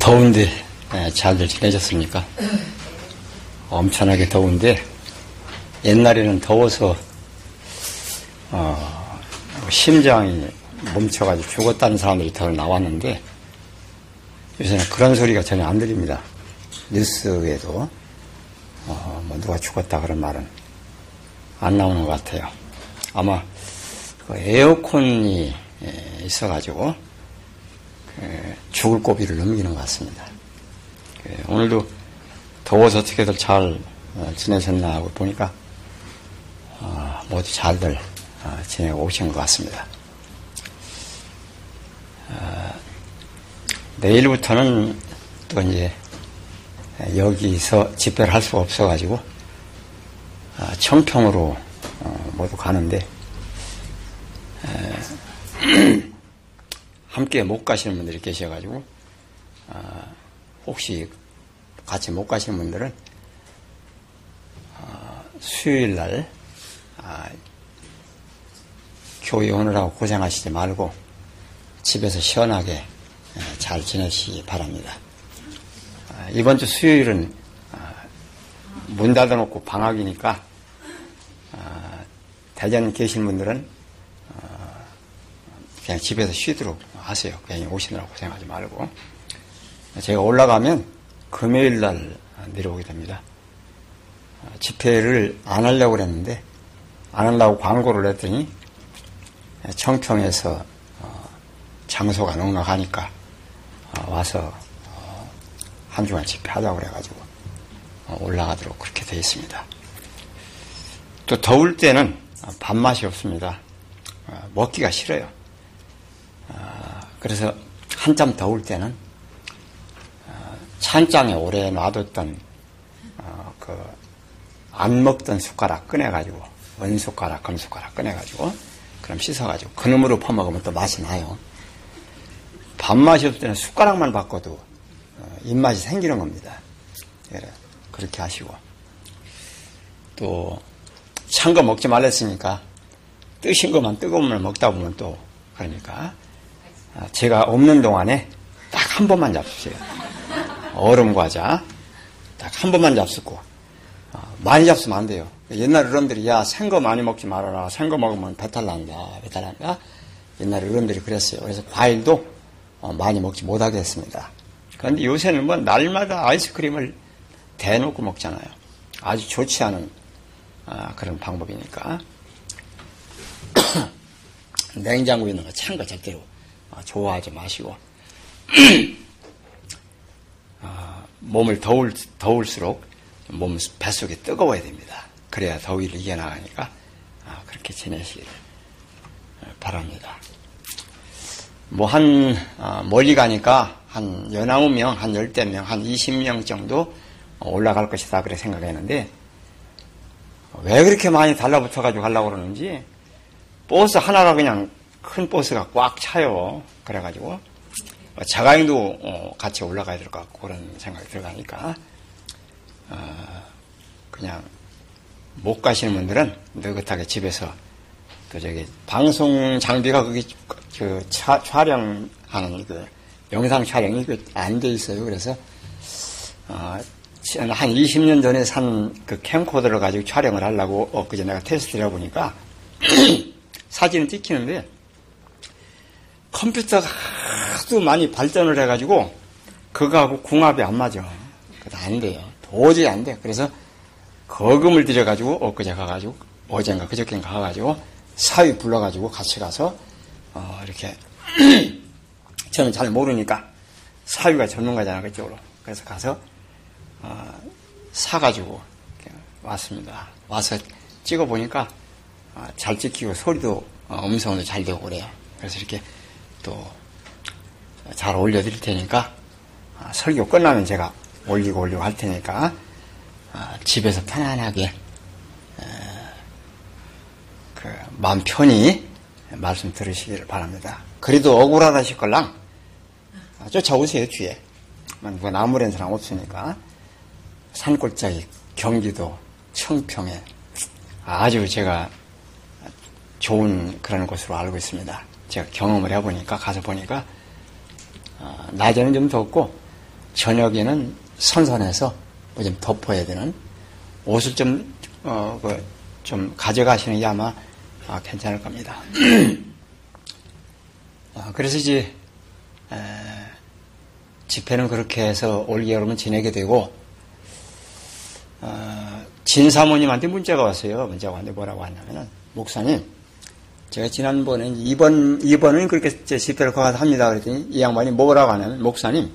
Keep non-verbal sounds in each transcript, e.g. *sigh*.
더운데 예, 잘들 지내셨습니까? 엄청나게 더운데 옛날에는 더워서 어, 심장이 멈춰가지고 죽었다는 사람들이 더 나왔는데 요새는 그런 소리가 전혀 안 들립니다. 뉴스에도 어, 뭐 누가 죽었다 그런 말은 안 나오는 것 같아요. 아마 그 에어컨이 예, 있어가지고 그 죽을 고비를 넘기는 것 같습니다. 그 오늘도 더워서 어떻게들 잘 어, 지내셨나 하고 보니까 어, 모두 잘들 어, 지내고 오신 것 같습니다. 내일부터는 또 이제 여기서 집회를 할 수가 없어가지고 청평으로 모두 가는데 *clears throat* 함께 못 가시는 분들이 계셔가지고 어, 혹시 같이 못 가시는 분들은 어, 수요일 날 아, 교회 오느라고 고생하시지 말고 집에서 시원하게 예, 잘 지내시기 바랍니다. 아, 이번 주 수요일은 아, 문 닫아놓고 방학이니까 대전 계신 분들은 그냥 집에서 쉬도록 하세요. 괜히 오시느라 고생하지 말고. 제가 올라가면 금요일 날 내려오게 됩니다. 집회를 안 하려고 그랬는데, 안 하려고 광고를 했더니, 청평에서 어, 장소가 넉넉하니까 어, 와서 어, 한 주간 집회하자고 그래가지고 올라가도록 그렇게 되어 있습니다. 또 더울 때는 밥맛이 없습니다. 먹기가 싫어요. 그래서 한참 더울 때는 어, 찬장에 오래 놔뒀던 어, 그안 먹던 숟가락 꺼내가지고 원숟가락, 금숟가락 꺼내가지고 그럼 씻어가지고 그놈으로 퍼먹으면 또 맛이 나요. 밥맛이 없을 때는 숟가락만 바꿔도 어, 입맛이 생기는 겁니다. 그렇게 하시고 또 찬 거 먹지 말랬으니까 뜨신 것만 뜨거운 물 먹다 보면 또 그러니까 아, 제가 없는 동안에 딱 한 번만 잡수세요. 얼음 과자 딱 한 번만 잡수고 아, 많이 잡수면 안 돼요. 옛날 어른들이 야 생거 많이 먹지 말아라. 생거 먹으면 배탈 난다. 배탈 난다. 옛날 어른들이 그랬어요. 그래서 과일도 어, 많이 먹지 못하게 했습니다. 그런데 요새는 뭐 날마다 아이스크림을 대놓고 먹잖아요. 아주 좋지 않은 아, 그런 방법이니까 *coughs* 냉장고에 있는 거 찬 거 절대로 아, 좋아하지 마시고 *clears throat* 아, 몸을 더울 더울수록 몸 뱃속이 뜨거워야 됩니다. 그래야 더위를 이겨나가니까 아, 그렇게 지내시기를 바랍니다. 뭐한 멀리 가니까 한 연아홉 명, 한 열대 명, 한 이십 명 정도 올라갈 것이다 그래 생각했는데 왜 그렇게 많이 달라붙어가지고 가려고 그러는지 버스 하나가 그냥 큰 버스가 꽉 차요. 그래가지고 자가용도 어, 같이 올라가야 될 것 같고 그런 생각이 들어가니까 어, 그냥 못 가시는 분들은 느긋하게 집에서 그 저기 방송 장비가 거기 그 차, 촬영하는 그 영상 촬영이 그 안 돼 있어요. 그래서 어, 한 20년 전에 산 그 캠코더를 가지고 촬영을 하려고 엊그제 내가 테스트를 해보니까 *clears throat* 사진을 찍히는데 컴퓨터가 하도 많이 발전을 해가지고 그거하고 궁합이 안 맞아. 안 돼요. 도저히 안 돼. 그래서 거금을 들여가지고 엊그제 가가지고 어젠가 그저께인가 가가지고 사위 불러가지고 같이 가서 어 이렇게 *clears throat* 저는 잘 모르니까 사위가 전문가잖아 그쪽으로. 그래서 가서 어 사가지고 왔습니다. 와서 찍어 보니까 어, 잘 찍히고 소리도 어, 음성도 잘 되고 그래요. 그래서 이렇게 또 잘 올려드릴 테니까 아, 설교 끝나면 제가 올리고 올리고 할 테니까 아, 집에서 편안하게 그 마음 편히 말씀 들으시기를 바랍니다. 그래도 억울하다 싶걸랑 쫓아오세요 뒤에 누가 나무랜 사람 없으니까 산골짜기 경기도 청평에 아주 제가 좋은 그런 곳으로 알고 있습니다. 제가 경험을 해보니까 가서 보니까 어, 낮에는 좀 덥고 저녁에는 선선해서 뭐 좀 덮어야 되는 옷을 좀, 어, 그, 좀 가져가시는 게 아마 아, 괜찮을 겁니다. *clears throat* 어, 그래서 이제, 에, 집회는 그렇게 해서 올여름은 지내게 되고, 어, 진 사모님한테 문자가 왔어요. 문자가 왔는데 뭐라고 하냐면은, 목사님, 제가 지난번에 이번, 이번은 그렇게 집회를 가서 합니다. 그랬더니 이 양반이 뭐라고 하냐면, 목사님,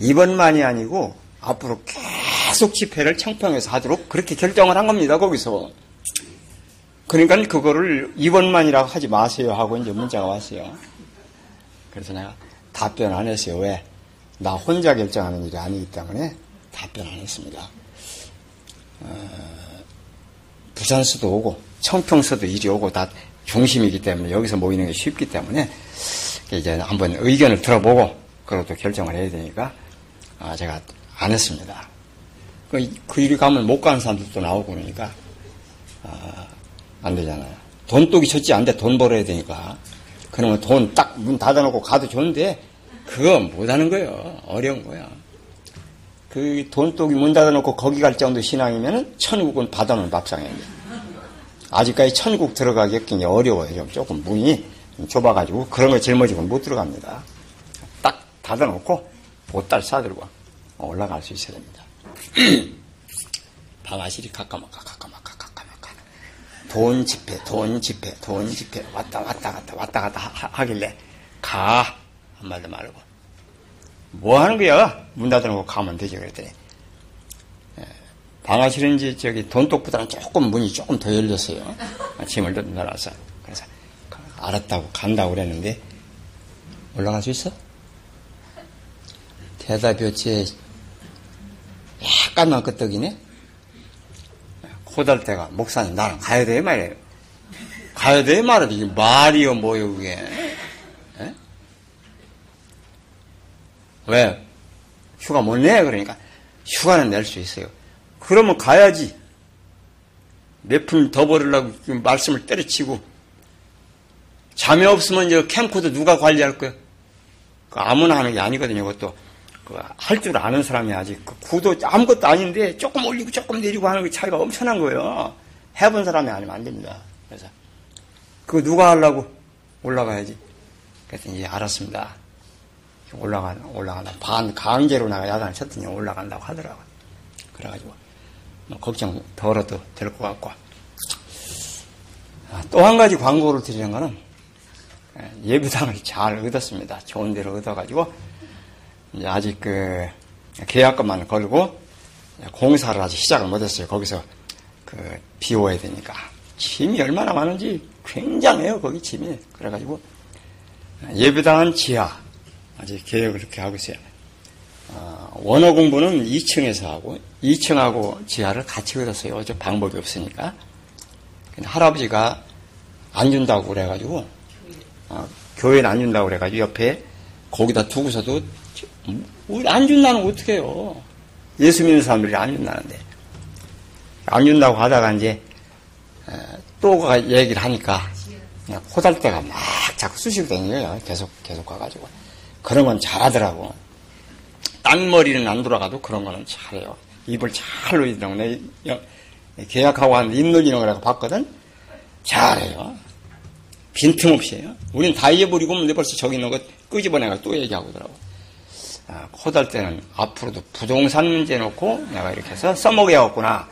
이번만이 아니고 앞으로 계속 집회를 청평에서 하도록 그렇게 결정을 한 겁니다. 거기서. 그러니까 그거를 이번만이라고 하지 마세요 하고 이제 문자가 왔어요. 그래서 내가 답변 안 했어요. 왜? 나 혼자 결정하는 일이 아니기 때문에 답변 안 했습니다. 어, 부산서도 오고 청평서도 일이 오고 다 중심이기 때문에 여기서 모이는 게 쉽기 때문에 이제 한번 의견을 들어보고 그것도 결정을 해야 되니까 아, 제가 안 했습니다. 그, 그 일이 가면 못 가는 사람들도 나오고 그러니까 아, 안 되잖아요. 돈독이 좋지 않은데 돈 벌어야 되니까 그러면 돈 딱 문 닫아놓고 가도 좋은데 그거 못하는 거예요. 어려운 거야. 그 돈독이 문 닫아놓고 거기 갈 정도 신앙이면은 천국은 받아놓은 밥상이에요. 아직까지 천국 들어가기 굉장히 어려워요. 조금 문이 좁아가지고 그런 거 짊어지고 못 들어갑니다. 딱 닫아놓고 보딸 싸들고 올라갈 수 있어야 됩니다. *clears throat* 방아실이 가까마까 가까마까 가까마까 돈 집회 돈 집회 돈 집회 왔다 왔다 갔다 왔다 갔다 하, 길래 가 한마디 말고 뭐 하는 거야 문 닫아놓고 가면 되지 그랬더니 예, 방아실은 이제 저기 돈독보다는 조금 문이 조금 더 열렸어요 짐을 더 넣어서 그래서 알았다고 간다고 그랬는데 올라갈 수 있어? 대답이 어찌 약간만 끄떡이네? 코달 때가 목사님 나랑 가야 돼 말이에요. 가야 돼 말이야. 이게 말이요 뭐요 그게. 에? 왜? 휴가 못 내? 그러니까 휴가는 낼 수 있어요. 그러면 가야지. 몇푼더 벌으려고 말씀을 때려치고 잠이 없으면 이제 캠코드 누가 관리할 거야? 그 아무나 하는 게 아니거든요. 그것도 그 할 줄 아는 사람이 아직 그 구도 아무것도 아닌데 조금 올리고 조금 내리고 하는 게 차이가 엄청난 거예요. 해본 사람이 아니면 안 됩니다. 그래서 그거 누가 하려고 올라가야지. 그래서 이제 알았습니다. 올라가 올라간다. 반 강제로 나가 야단을 쳤더니 올라간다고 하더라고요. 그래가지고 뭐 걱정 덜어도 될 것 같고 아, 또한 가지 광고를 드리는 거는 예, 예비당을 잘 얻었습니다. 좋은 데로 얻어가지고 이제 아직 그 계약금만 걸고 공사를 아직 시작을 못했어요. 거기서 그 비워야 되니까 짐이 얼마나 많은지 굉장해요. 거기 짐이 그래가지고 예배당은 지하 아직 계획을 그렇게 하고 있어요. 어, 원어 공부는 2층에서 하고 2층하고 지하를 같이 얻었어요. 어제 방법이 없으니까 할아버지가 안 준다고 그래가지고 어, 교회는 안 준다고 그래가지고 옆에 거기다 두고서도 안 준다는 어떻게 해요? 예수 믿는 사람들이 안 준다는데. 안 준다고 하다가 이제, 또 얘기를 하니까, 그냥 호달때가 막 자꾸 쑤시고 다니는 계속, 계속 가가지고. 그런 건 잘하더라고. 딴 머리는 안 돌아가도 그런 거는 잘해요. 입을 잘 놀리더라고. 내 계약하고 하는데 입 놀리는 거라고 봤거든? 잘해요. 빈틈없이 해요. 우린 다 잊어버리고 내 벌써 저기 있는 거 끄집어내가 또 얘기하고 더라고. 아, 코달 때는 앞으로도 부동산 문제 놓고 내가 이렇게 해서 써먹어야겠구나.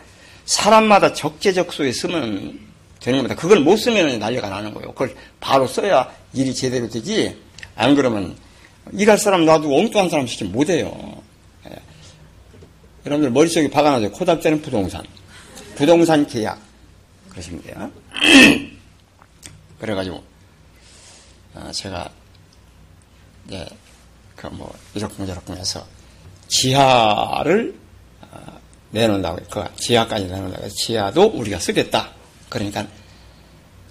사람마다 적재적소에 쓰면 되는 겁니다. 그걸 못 쓰면 난리가 나는 거예요. 그걸 바로 써야 일이 제대로 되지. 안 그러면 일할 사람 놔두고 엉뚱한 사람 시키면 못해요. 예. 여러분들 머릿속에 박아놔서 코달 때는 부동산. 부동산 계약. 그러시면 돼요. *clears throat* 그래가지고, 아, 제가, 이제, 그 뭐 이렇쿵저렇쿵 해서 지하를 어, 내놓는다고 그 지하까지 내놓는다고 해서 지하도 우리가 쓰겠다. 그러니까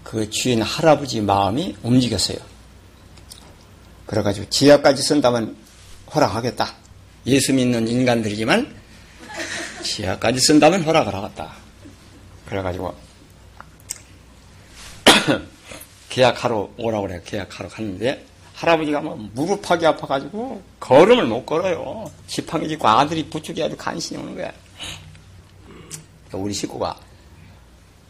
그 주인 할아버지 마음이 움직였어요. 그래가지고 지하까지 쓴다면 허락하겠다. 예수 믿는 인간들이지만 지하까지 쓴다면 허락을 하겠다. 그래가지고 *coughs* 계약하러 오라고 그래 계약하러 갔는데 할아버지가 뭐 무릎하기 아파가지고 걸음을 못 걸어요. 지팡이 짚고 아들이 부축이 아주 간신히 오는 거야. 그러니까 우리 식구가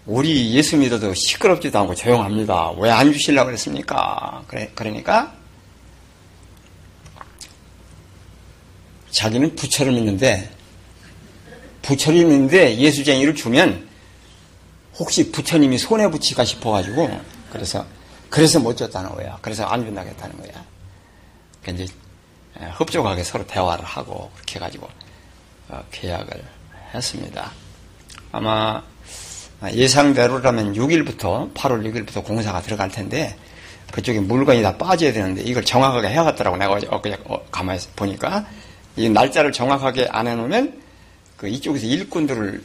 우리 예수 믿어도 시끄럽지도 않고 조용합니다. 왜 안 주시려고 그랬습니까? 그래, 그러니까 자기는 부처를 믿는데 부처를 믿는데 예수쟁이를 주면 혹시 부처님이 손에 붙이가 싶어가지고 그래서 그래서 못 줬다는 거야. 그래서 안 준다겠다는 거야. 그러니까 이제 흡족하게 서로 대화를 하고 그렇게 해가지고 어, 계약을 했습니다. 아마 예상대로라면 6일부터 8월 6일부터 공사가 들어갈 텐데 그쪽에 물건이 다 빠져야 되는데 이걸 정확하게 해야겠더라고 내가 어제 어, 가만히 보니까 이 날짜를 정확하게 안 해놓으면 그 이쪽에서 일꾼들을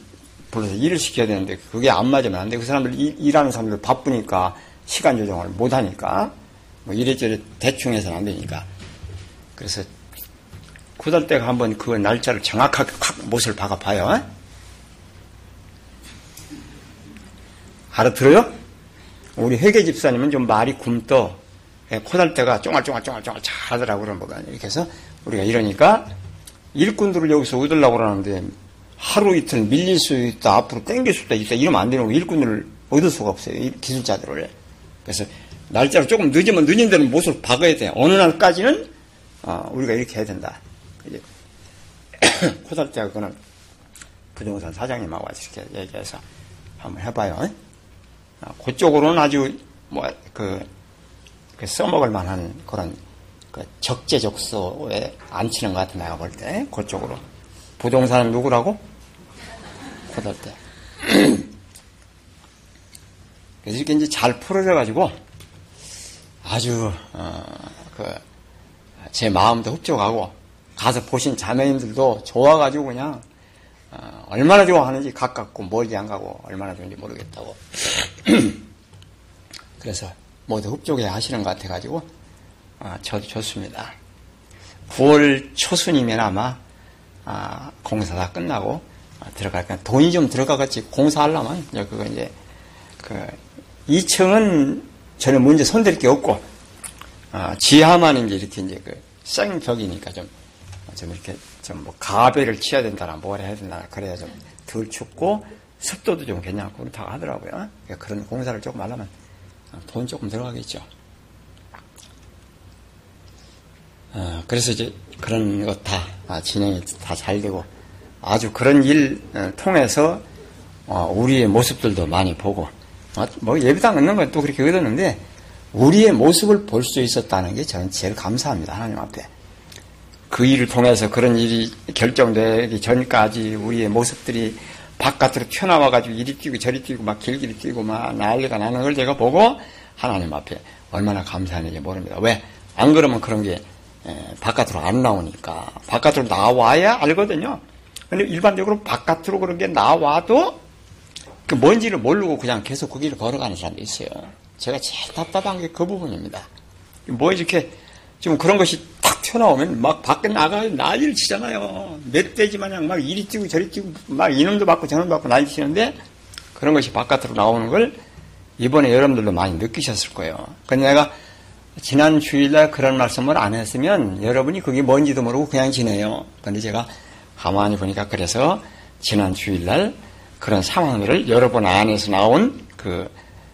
불러서 일을 시켜야 되는데 그게 안 맞으면 안 돼. 그 사람들 일, 하는 사람들 바쁘니까 시간 조정을 못 하니까 뭐 이래저래 대충 해서는 안 되니까 그래서 구달 때가 한번 그 날짜를 정확하게 확 못을 박아 봐요. 알아들어요? 우리 회계 집사님은 좀 말이 굼떠. 코달 때가 쫑알쫑알쫑알쫑알 잘하더라고 그런 거가 이렇게 해서 우리가 이러니까 일꾼들을 여기서 얻으려고 그러는데 하루 이틀 밀릴 수 있다, 앞으로 땡길 수 있다, 있다 이러면 안 되는 거 일꾼을 얻을 수가 없어요. 기술자들을. 그래서 날짜를 조금 늦으면 늦은 데는 못을 박아야 돼. 어느 날까지는 어, 우리가 이렇게 해야 된다. 이제 *coughs* 코달대가 그거는 부동산 사장님하고 이렇게 얘기해서 한번 해봐요. 어, 그쪽으로는 아주 뭐그 그 써먹을 만한 그런 그 적재적소에 앉히는 것 같아 내가 볼 때 그쪽으로 부동산은 누구라고? 코달대. *clears throat* 그래서 이렇게 이제 잘 풀어져 가지고 아주 어, 그제 마음도 흡족하고 가서 보신 자매님들도 좋아가지고 그냥 어, 얼마나 좋아하는지 가깝고 멀리 안 가고 얼마나 좋은지 모르겠다고 *clears throat* 그래서 모두 흡족해 하시는 것 같아가지고 어, 저도 좋습니다. 9월 초순이면 아마 아, 공사 다 끝나고 아, 들어갈 거야. 돈이 좀 들어가겠지 공사하려면 그거 이제 그 2층은 전혀 문제 손댈 게 없고 아, 지하만 이제 이렇게 이제 그 생벽이니까 좀, 좀 이렇게 좀 뭐 가배를 치야 된다나 뭘 해야 된다나 그래야 좀 덜 춥고 습도도 좀 괜찮고 그렇다고 하더라고요. 그러니까 그런 공사를 조금 하려면 돈 조금 들어가겠죠. 어, 그래서 이제 그런 것다 아, 진행이 다 잘 되고 아주 그런 일 어, 통해서 어, 우리의 모습들도 많이 보고 뭐 예배당 얻는 건 또 그렇게 얻었는데 우리의 모습을 볼 수 있었다는 게 저는 제일 감사합니다 하나님 앞에 그 일을 통해서 그런 일이 결정되기 전까지 우리의 모습들이 바깥으로 튀어나와가지고 이리 뛰고 저리 뛰고 막 길길이 뛰고 막 난리가 나는 걸 제가 보고 하나님 앞에 얼마나 감사하는지 모릅니다. 왜? 안 그러면 그런 게 바깥으로 안 나오니까 바깥으로 나와야 알거든요. 근데 일반적으로 바깥으로 그런 게 나와도 그 뭔지를 모르고 그냥 계속 그 길을 걸어가는 사람도 있어요. 제가 제일 답답한 게 그 부분입니다. 뭐 이렇게 지금 그런 것이 탁 튀어나오면 막 밖에 나가요. 난리를 치잖아요. 멧돼지 마냥 막 이리 뛰고 저리 뛰고 막 이놈도 받고 저놈도 받고 난리 치는데 그런 것이 바깥으로 나오는 걸 이번에 여러분들도 많이 느끼셨을 거예요. 근데 내가 지난 주일날 그런 말씀을 안 했으면 여러분이 그게 뭔지도 모르고 그냥 지내요. 근데 제가 가만히 보니까 그래서 지난 주일날 그런 상황들을 여러분 안에서 나온 그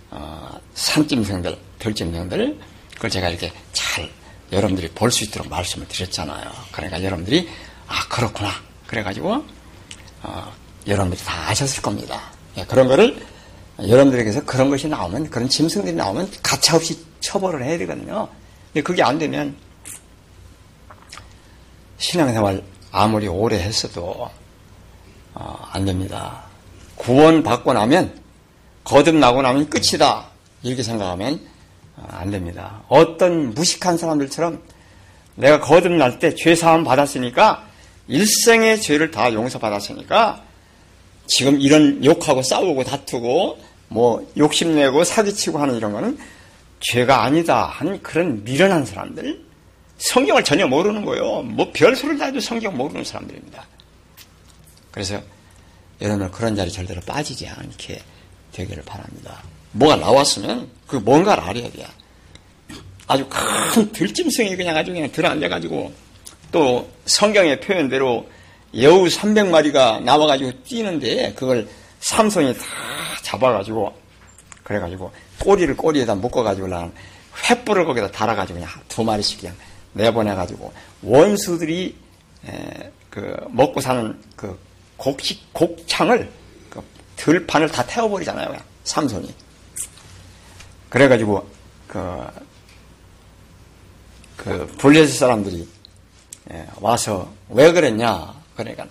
어, 산짐승들, 별짐승들 그걸 제가 이렇게 잘 여러분들이 볼 수 있도록 말씀을 드렸잖아요. 그러니까 여러분들이 아 그렇구나 그래가지고 어, 여러분들이 다 아셨을 겁니다. 예, 그런 거를 여러분들에게서 그런 것이 나오면 그런 짐승들이 나오면 가차없이 처벌을 해야 되거든요. 근데 그게 안 되면 신앙생활 아무리 오래 했어도 어, 안 됩니다. 구원 받고 나면 거듭나고 나면 끝이다 이렇게 생각하면 어, 안 됩니다. 어떤 무식한 사람들처럼 내가 거듭날 때 죄 사함 받았으니까 일생의 죄를 다 용서 받았으니까 지금 이런 욕하고 싸우고 다투고 뭐 욕심내고 사기치고 하는 이런 거는 죄가 아니다 하는 그런 미련한 사람들 성경을 전혀 모르는 거예요. 뭐 별소리를 다 해도 성경 모르는 사람들입니다. 그래서 여러분 그런 자리 절대로 빠지지 않게 되기를 바랍니다. 뭐가 나왔으면 그 뭔가를 알아야 돼요. 아주 큰 들짐승이 그냥 아주 그냥 들어앉아가지고 또 성경의 표현대로 여우 300마리가 나와가지고 뛰는데 그걸 삼손이 다 잡아가지고 그래가지고 꼬리를 꼬리에다 묶어가지고 나는 횃불을 거기다 달아가지고 그냥 두 마리씩 그냥 내보내가지고 원수들이 그 먹고 사는 그 곡식 곡창을 그 들판을 다 태워버리잖아요. 그냥 삼손이. 그래가지고 그, 그 블레셋 사람들이 와서 왜 그랬냐? 그러니까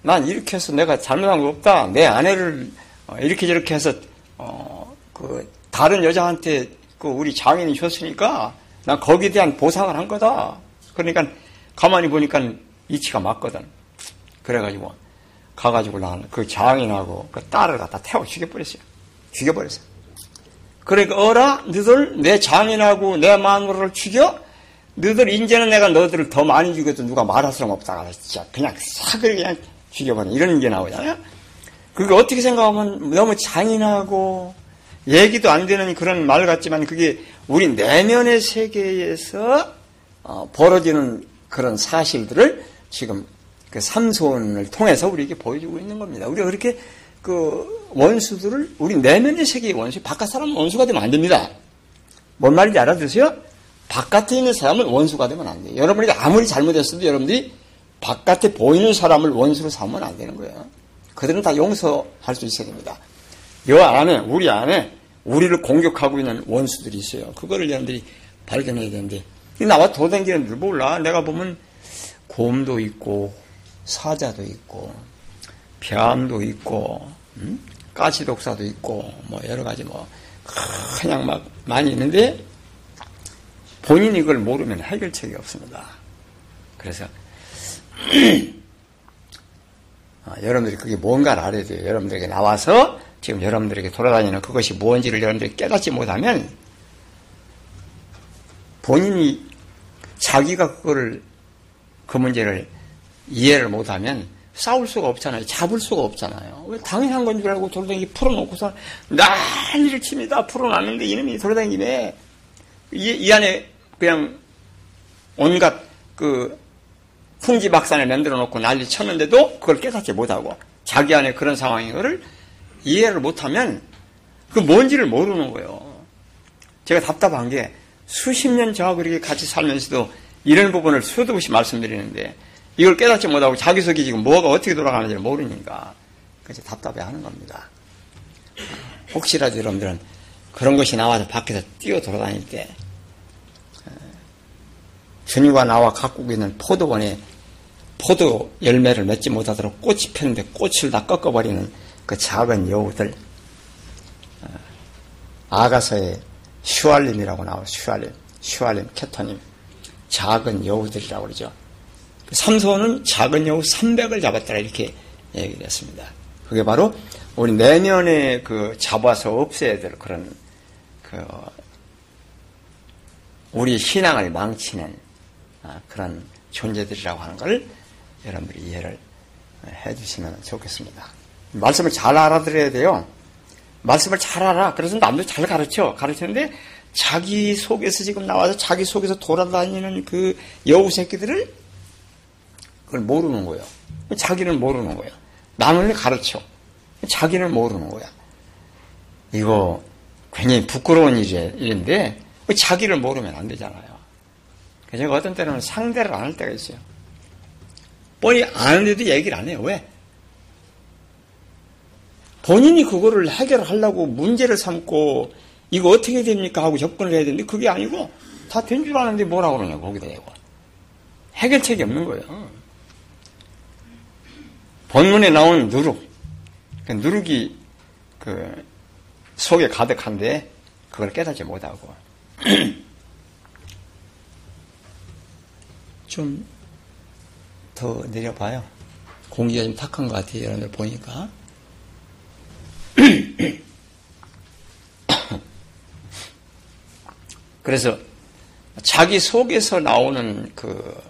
난 이렇게 해서 내가 잘못한 거 없다. 내 아내를 어, 이렇게 저렇게 해서 어, 그 다른 여자한테 그 우리 장인이 줬으니까 난 거기에 대한 보상을 한 거다. 그러니까 가만히 보니까 이치가 맞거든. 그래가지고 가가지고 나는 그 장인하고 그 딸을 갖다 태워 죽여버렸어요. 죽여버렸어요. 그러니까 어라 너들 내 장인하고 내 마누라를 죽여? 너들 인제는 내가 너들을 더 많이 죽여도 누가 말할 수는 없다. 진짜 그냥 사그리 그냥 죽여버린 이런 게 나오잖아요. 그게 어떻게 생각하면 너무 잔인하고 얘기도 안 되는 그런 말 같지만 그게 우리 내면의 세계에서 어, 벌어지는 그런 사실들을 지금 그 삼손을 통해서 우리에게 보여주고 있는 겁니다. 우리가 그렇게 그 원수들을 우리 내면의 세계의 원수, 바깥 사람은 원수가 되면 안 됩니다. 뭔 말인지 알아들으세요? 바깥에 있는 사람은 원수가 되면 안 돼요. 여러분이 아무리 잘못했어도 여러분들이 바깥에 보이는 사람을 원수로 삼으면 안 되는 거예요. 그들은 다 용서할 수 있어야 됩니다. 여 안에, 우리 안에 우리를 공격하고 있는 원수들이 있어요. 그거를 여러분들이 발견해야 되는데, 나와 도댕기는 줄 몰라. 내가 보면 곰도 있고, 사자도 있고, 뱀도 있고, 음? 가시독사도 있고, 뭐 여러 가지 뭐, 그냥 막 많이 있는데, 본인이 그걸 모르면 해결책이 없습니다. 그래서 *clears throat* 아, 여러분들이 그게 뭔가를 알아야 돼요. 여러분들에게 나와서 지금 여러분들에게 돌아다니는 그것이 무엇인지를 여러분들이 깨닫지 못하면 본인이 자기가 그거를 그 문제를 이해를 못하면 싸울 수가 없잖아요. 잡을 수가 없잖아요. 왜 당연한 건 줄 알고 돌아다니기 풀어놓고서 난리를 칩니다. 풀어놨는데 이놈이 돌아다니네. 이, 이 안에 그냥 온갖 그 풍지박산을 만들어 놓고 난리 쳤는데도 그걸 깨닫지 못하고 자기 안에 그런 상황인 것을 이해를 못하면 그 뭔지를 모르는 거예요. 제가 답답한 게 수십 년 저하고 그렇게 같이 살면서도 이런 부분을 수도 없이 말씀드리는데 이걸 깨닫지 못하고 자기 속에 지금 뭐가 어떻게 돌아가는지 를 모르니까 그래서 답답해 하는 겁니다. 혹시라도 여러분들은 그런 것이 나와서 밖에서 뛰어 돌아다닐 때 주님과 나와 가꾸고 있는 포도원에 포도 열매를 맺지 못하도록 꽃이 폈는데 꽃을 다 꺾어버리는 그 작은 여우들 어, 아가서의 슈알림이라고 나와요. 슈알림, 슈알림, 캐터님 작은 여우들이라고 그러죠. 그 삼손은 작은 여우 300을 잡았더라 이렇게 얘기를 했습니다. 그게 바로 우리 내면에 그 잡아서 없애야 될 그런 그 우리 신앙을 망치는 아, 그런 존재들이라고 하는 걸 여러분들이 이해를 해 주시면 좋겠습니다. 말씀을 잘 알아들어야 돼요. 말씀을 잘 알아. 그래서 남도 잘 가르쳐. 가르치는데 자기 속에서 지금 나와서 자기 속에서 돌아다니는 그 여우 새끼들을 그걸 모르는 거예요. 자기는 모르는 거예요. 남을 가르쳐. 자기는 모르는 거야. 이거 굉장히 부끄러운 일인데 자기를 모르면 안 되잖아요. 제가 어떤 때는 상대를 안 할 때가 있어요. 뻔히 아는데도 얘기를 안 해요. 왜? 본인이 그거를 해결하려고 문제를 삼고 이거 어떻게 됩니까 하고 접근을 해야 되는데 그게 아니고 다 된 줄 아는데 뭐라고 그러냐고 거기다 대고 해결책이 없는 거예요. 본문에 나온 누룩 그 누룩이 그 속에 가득한데 그걸 깨닫지 못하고 *clears throat* 좀 더 내려봐요. 공기가 좀 탁한 것 같아요. 여러분들 보니까. *coughs* 그래서 자기 속에서 나오는 그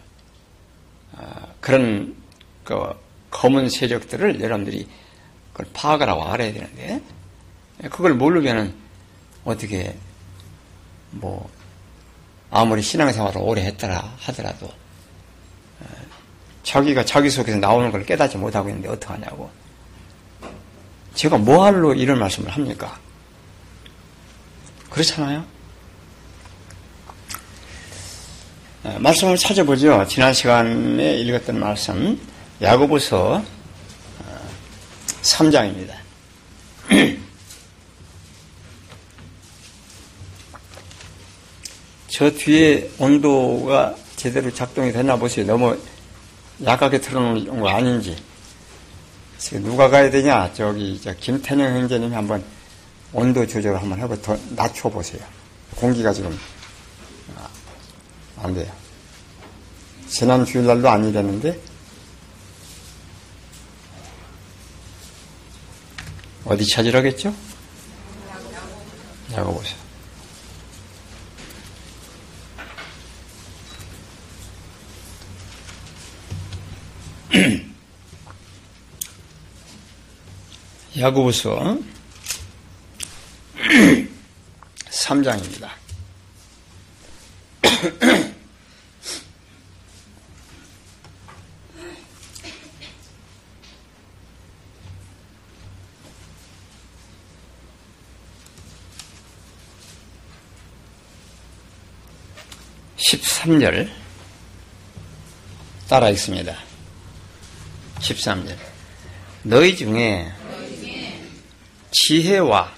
아, 그런 그 검은 세력들을 여러분들이 그걸 파악을 하고 알아야 되는데 그걸 모르면은 어떻게 뭐 아무리 신앙생활을 오래 했더라 하더라도 어, 자기가 자기 속에서 나오는 걸 깨닫지 못하고 있는데 어떡하냐고. 제가 뭐할로 이런 말씀을 합니까? 그렇잖아요? 어, 말씀을 찾아보죠. 지난 시간에 읽었던 말씀, 야고보서 3장입니다. 어, *clears throat* 저 뒤에 온도가 제대로 작동이 됐나 보세요. 너무 약하게 틀어놓은 거 아닌지. 누가 가야 되냐? 저기, 저 김태령 형제님이 한번 온도 조절을 한번 해보, 더 낮춰보세요. 공기가 지금 아, 안 돼요. 지난 주일날도 아니랬는데, 어디 찾으라겠죠? 야고 보세요. *clears throat* 야구부서 3장입니다. (13절) 따라 읽습니다. 13절 너희 중에 지혜와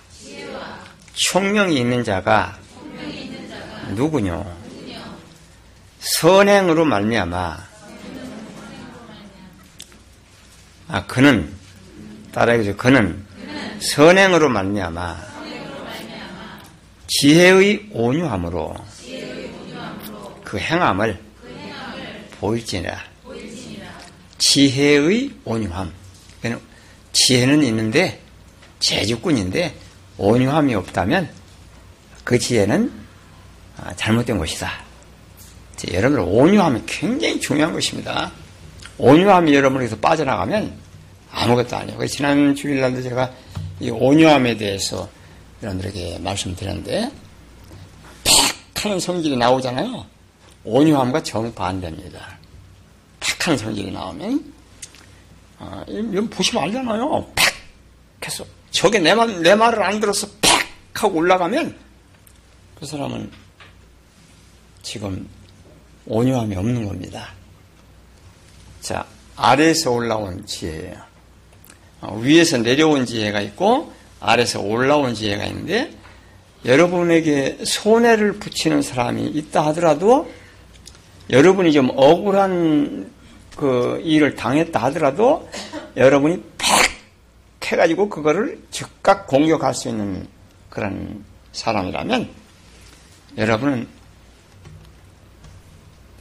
총명이 있는 자가 누구뇨? 선행으로 말미암아 아 그는 따라해죠 그는 선행으로 말미암아 지혜의 온유함으로 그 행함을 보일지니라. 지혜의 온유함. 지혜는 있는데 재주꾼인데 온유함이 없다면 그 지혜는 아, 잘못된 것이다. 여러분들 온유함이 굉장히 중요한 것입니다. 온유함이 여러분에게서 빠져나가면 아무것도 아니에요. 지난 주일날도 제가 이 온유함에 대해서 여러분들에게 말씀드렸는데 팍 하는 성질이 나오잖아요. 온유함과 정반대입니다. 팍 하는 성질이 나오면 아, 이건 보시면 알잖아요. 팍 해서 저게 내, 말, 내 말을 안 들어서 팍 하고 올라가면 그 사람은 지금 온유함이 없는 겁니다. 자, 아래에서 올라온 지혜예요. 어, 위에서 내려온 지혜가 있고 아래에서 올라온 지혜가 있는데 여러분에게 손해를 붙이는 사람이 있다 하더라도 여러분이 좀 억울한 그 일을 당했다 하더라도 여러분이 해가지고 그거를 즉각 공격할 수 있는 그런 사람이라면 여러분은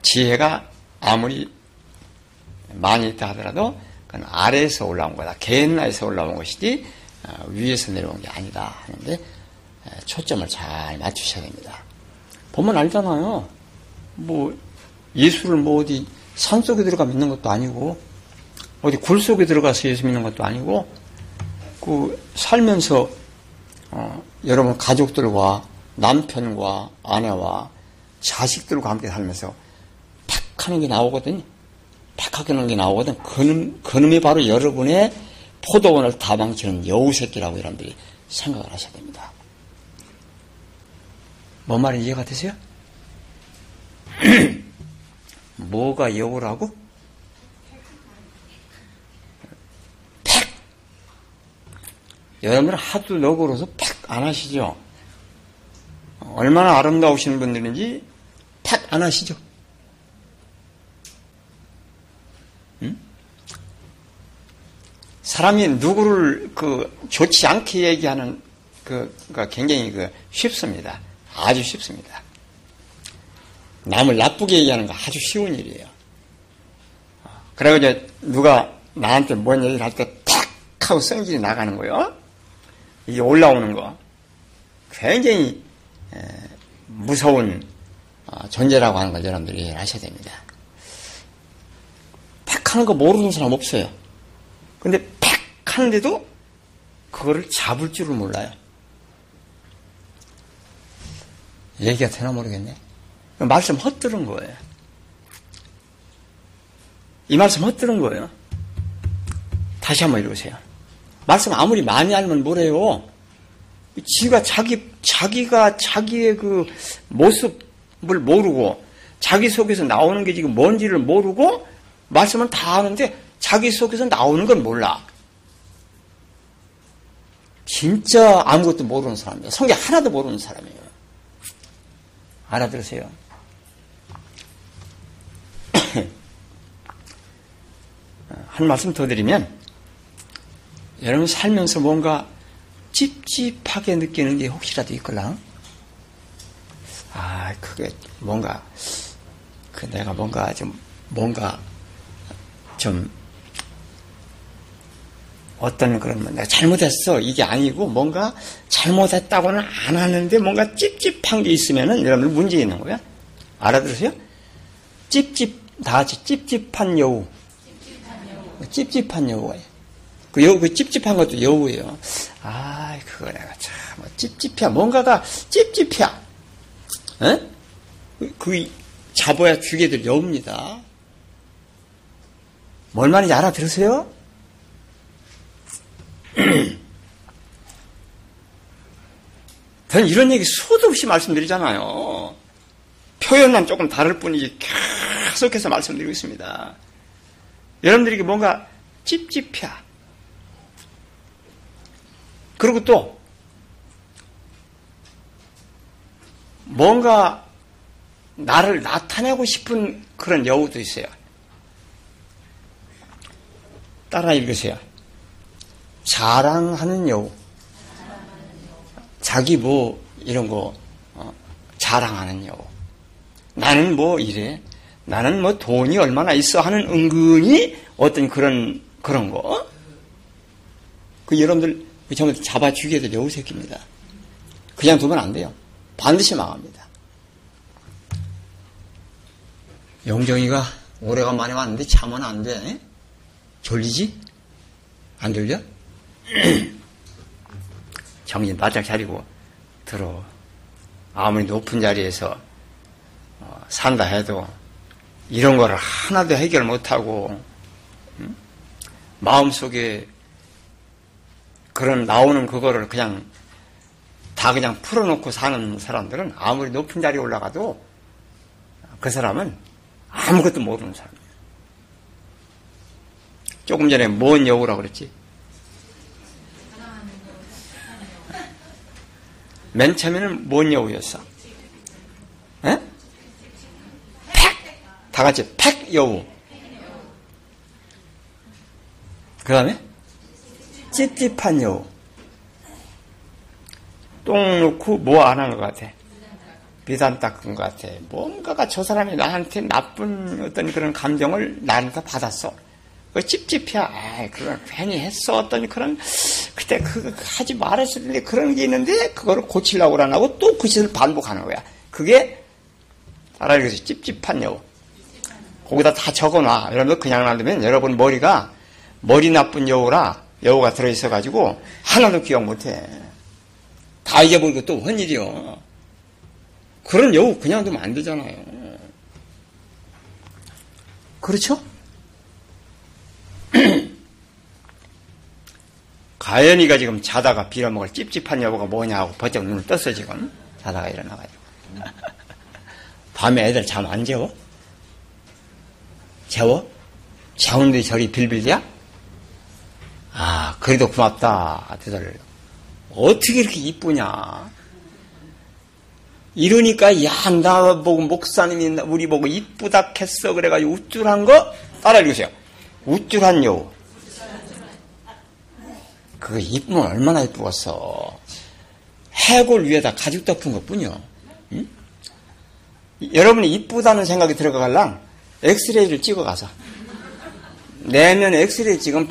지혜가 아무리 많이 있다 하더라도 그건 아래에서 올라온 거다. 개나에서 올라온 것이지 어, 위에서 내려온 게 아니다 하는데 초점을 잘 맞추셔야 됩니다. 보면 알잖아요. 뭐 예수를 뭐 어디 산 속에 들어가 믿는 것도 아니고 어디 굴 속에 들어가서 예수 믿는 것도 아니고 그 살면서 어, 여러분 가족들과 남편과 아내와 자식들과 함께 살면서 팍 하는 게 나오거든요. 팍 하는 게 나오거든. 그놈, 그놈이 바로 여러분의 포도원을 다 망치는 여우 새끼라고 여러분들이 생각을 하셔야 됩니다. 뭔 말인지 이해가 되세요? *clears throat* 뭐가 여우라고? 여러분은 하도 너그러서 팍 안 하시죠? 얼마나 아름다우신 분들인지 팍 안 하시죠? 응? 사람이 누구를 그 좋지 않게 얘기하는 그가 굉장히 그 쉽습니다. 아주 쉽습니다. 남을 나쁘게 얘기하는 거 아주 쉬운 일이에요. 이제 누가 나한테 뭔 얘기를 할 때 탁 하고 성질이 나가는 거예요. 이게 올라오는 거 굉장히 무서운 어, 존재라고 하는 걸 여러분들이 이해를 하셔야 됩니다. 팩 하는 거 모르는 사람 없어요. 근데 팩 하는데도 그거를 잡을 줄을 몰라요. 얘기가 되나 모르겠네. 말씀 헛들은 거예요. 이 말씀 헛들은 거예요. 다시 한번 읽으세요. 말씀 아무리 많이 알면 뭐래요? 지가 자기, 자기가 자기의 그 모습을 모르고 자기 속에서 나오는 게 지금 뭔지를 모르고 말씀은 다 아는데 자기 속에서 나오는 건 몰라. 진짜 아무것도 모르는 사람이에요. 성경 하나도 모르는 사람이에요. 알아들으세요. *coughs* 한 말씀 더 드리면, 여러분 살면서 뭔가 찝찝하게 느끼는 게 혹시라도 있걸랑? 아, 그게 뭔가, 그 내가 뭔가 좀, 뭔가 좀, 어떤 그런, 내가 잘못했어. 이게 아니고 뭔가 잘못했다고는 안 하는데 뭔가 찝찝한 게 있으면은 여러분들 문제 있는 거야. 알아들으세요? 찝찝, 다 같이 찝찝한 여우. 찝찝한 여우예요. 그 여우, 그 찝찝한 것도 여우예요. 아, 그거 내가 참, 뭐 찝찝해. 뭔가가 찝찝해. 에? 그, 잡아야 죽게 될 여우입니다. 뭘 말인지 알아들으세요? *clears throat* 저는 이런 얘기 수도 없이 말씀드리잖아요. 표현만 조금 다를 뿐이지 계속해서 말씀드리고 있습니다. 여러분들에게 뭔가 찝찝해. 그리고 또 뭔가 나를 나타내고 싶은 그런 여우도 있어요. 따라 읽으세요. 자랑하는 여우. 자기 뭐 이런 거 어, 자랑하는 여우. 나는 뭐 이래. 나는 뭐 돈이 얼마나 있어 하는 은근히 어떤 그런 그런 거. 그 여러분들 전부 잡아 죽여야 될 여우 새끼입니다. 그냥 두면 안 돼요. 반드시 망합니다. 영정이가 오래간만에 왔는데 잠은 안 돼. 졸리지? 안 들려? *clears throat* 정신 바짝 차리고 들어. 아무리 높은 자리에서 어, 산다 해도 이런 거를 하나도 해결 못하고 음? 마음속에 그런 나오는 그거를 그냥 다 그냥 풀어놓고 사는 사람들은 아무리 높은 자리에 올라가도 그 사람은 아무것도 모르는 사람이에요. 조금 전에 뭔 여우라고 그랬지? 맨 처음에는 뭔 여우였어? 에? 팩! 다 같이 팩 여우. 그 다음에 찝찝한 여우. 똥 놓고 뭐 안 한 것 같아. 비단 닦은 것 같아. 뭔가가 저 사람이 나한테 나쁜 어떤 그런 감정을 나한테 받았어. 그 찝찝해. 아, 그걸 괜히 했어. 어떤 그런, 그때 그 하지 말았을 텐데 그런 게 있는데, 그거를 고치려고 안 하고 또 그 짓을 반복하는 거야. 그게, 따라 읽어서 찝찝한 여우. 거기다 다 적어놔. 여러분들 그냥 놔두면 여러분 머리가 머리 나쁜 여우라 여우가 들어있어가지고 하나도 기억 못해. 다 잊어버리고 또 헛일이요. 그런 여우 그냥 두면 안 되잖아요. 그렇죠? *clears throat* 가연이가 지금 자다가 빌어먹을 찝찝한 여보가 뭐냐 하고 버쩍 눈을 떴어 지금 자다가 일어나가지고 *laughs* 밤에 애들 잠 안 재워? 재워? 재우는데 저리 빌빌대야? 아 그래도 고맙다 아들 어떻게 이렇게 이쁘냐 이러니까 야 나보고 목사님이 우리 보고 이쁘다 했어 그래가지고 우쭐한 거 따라 읽으세요 우쭐한 여우 그거 이쁘면 얼마나 이쁘겠어. 해골 위에다 가죽 덮은 것 뿐이요. 응? 여러분이 이쁘다는 생각이 들어가갈랑 엑스레이를 찍어가서. 내면 엑스레이 지금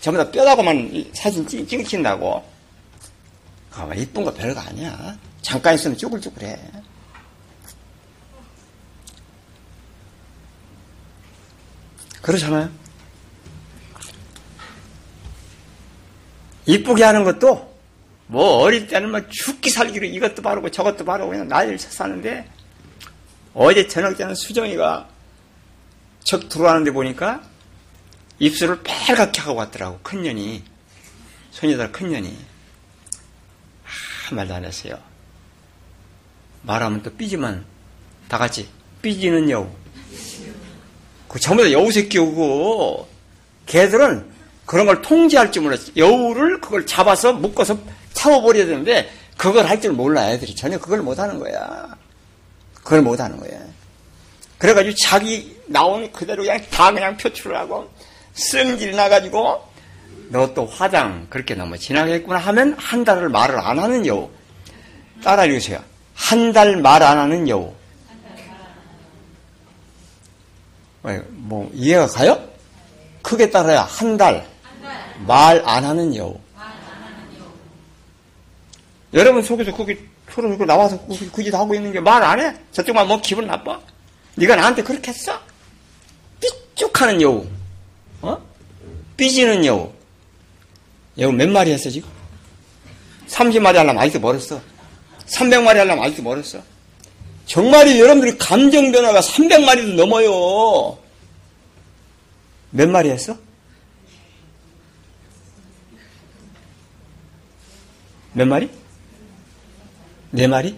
전부 다 뼈다고만 사진 찍, 찍힌다고. 가만 이쁜 거 별거 아니야. 잠깐 있으면 쭈글쭈글해. 그렇잖아요. 이쁘게 하는 것도 뭐 어릴 때는 뭐 죽기 살기로 이것도 바르고 저것도 바르고 그냥 난리를 쳤었는데 어제 저녁 때는 수정이가 척 들어왔는데 보니까 입술을 빨갛게 하고 왔더라고, 큰 년이. 손녀들 큰 년이. 아, 말도 안 했어요. 말하면 또 삐지만, 다 같이, 삐지는 여우. 그 전부 다 여우 새끼고, 걔들은 그런 걸 통제할 줄 몰랐어. 여우를 그걸 잡아서 묶어서 차워버려야 되는데, 그걸 할 줄 몰라, 애들이. 전혀 그걸 못 하는 거야. 그걸 못 하는 거야. 그래가지고 자기 나온 그대로 그냥 다 그냥 표출을 하고, 승질 나가지고, 너 또 화장 그렇게 너무 지나겠구나 하면 한 달을 말을 안 하는 여우. 따라 읽으세요. 한 달 말 안 하는 여우. 뭐 이해가 가요? 크게 따라야 한 달 말 안 하는 여우. 여러분 속에서 거기 서로 나와서 그짓 하고 있는 게 말 안 해? 저쪽만 뭐 기분 나빠? 네가 나한테 그렇게 했어? 삐죽하는 여우. 어? 삐지는 여우. 여우 몇 마리 했어 지금? 30마리 하려면 아직도 멀었어. 300마리 하려면 아직도 멀었어. 정말이 여러분들이 감정 변화가 300마리도 넘어요. 몇 마리 했어? 몇 마리? 네 마리?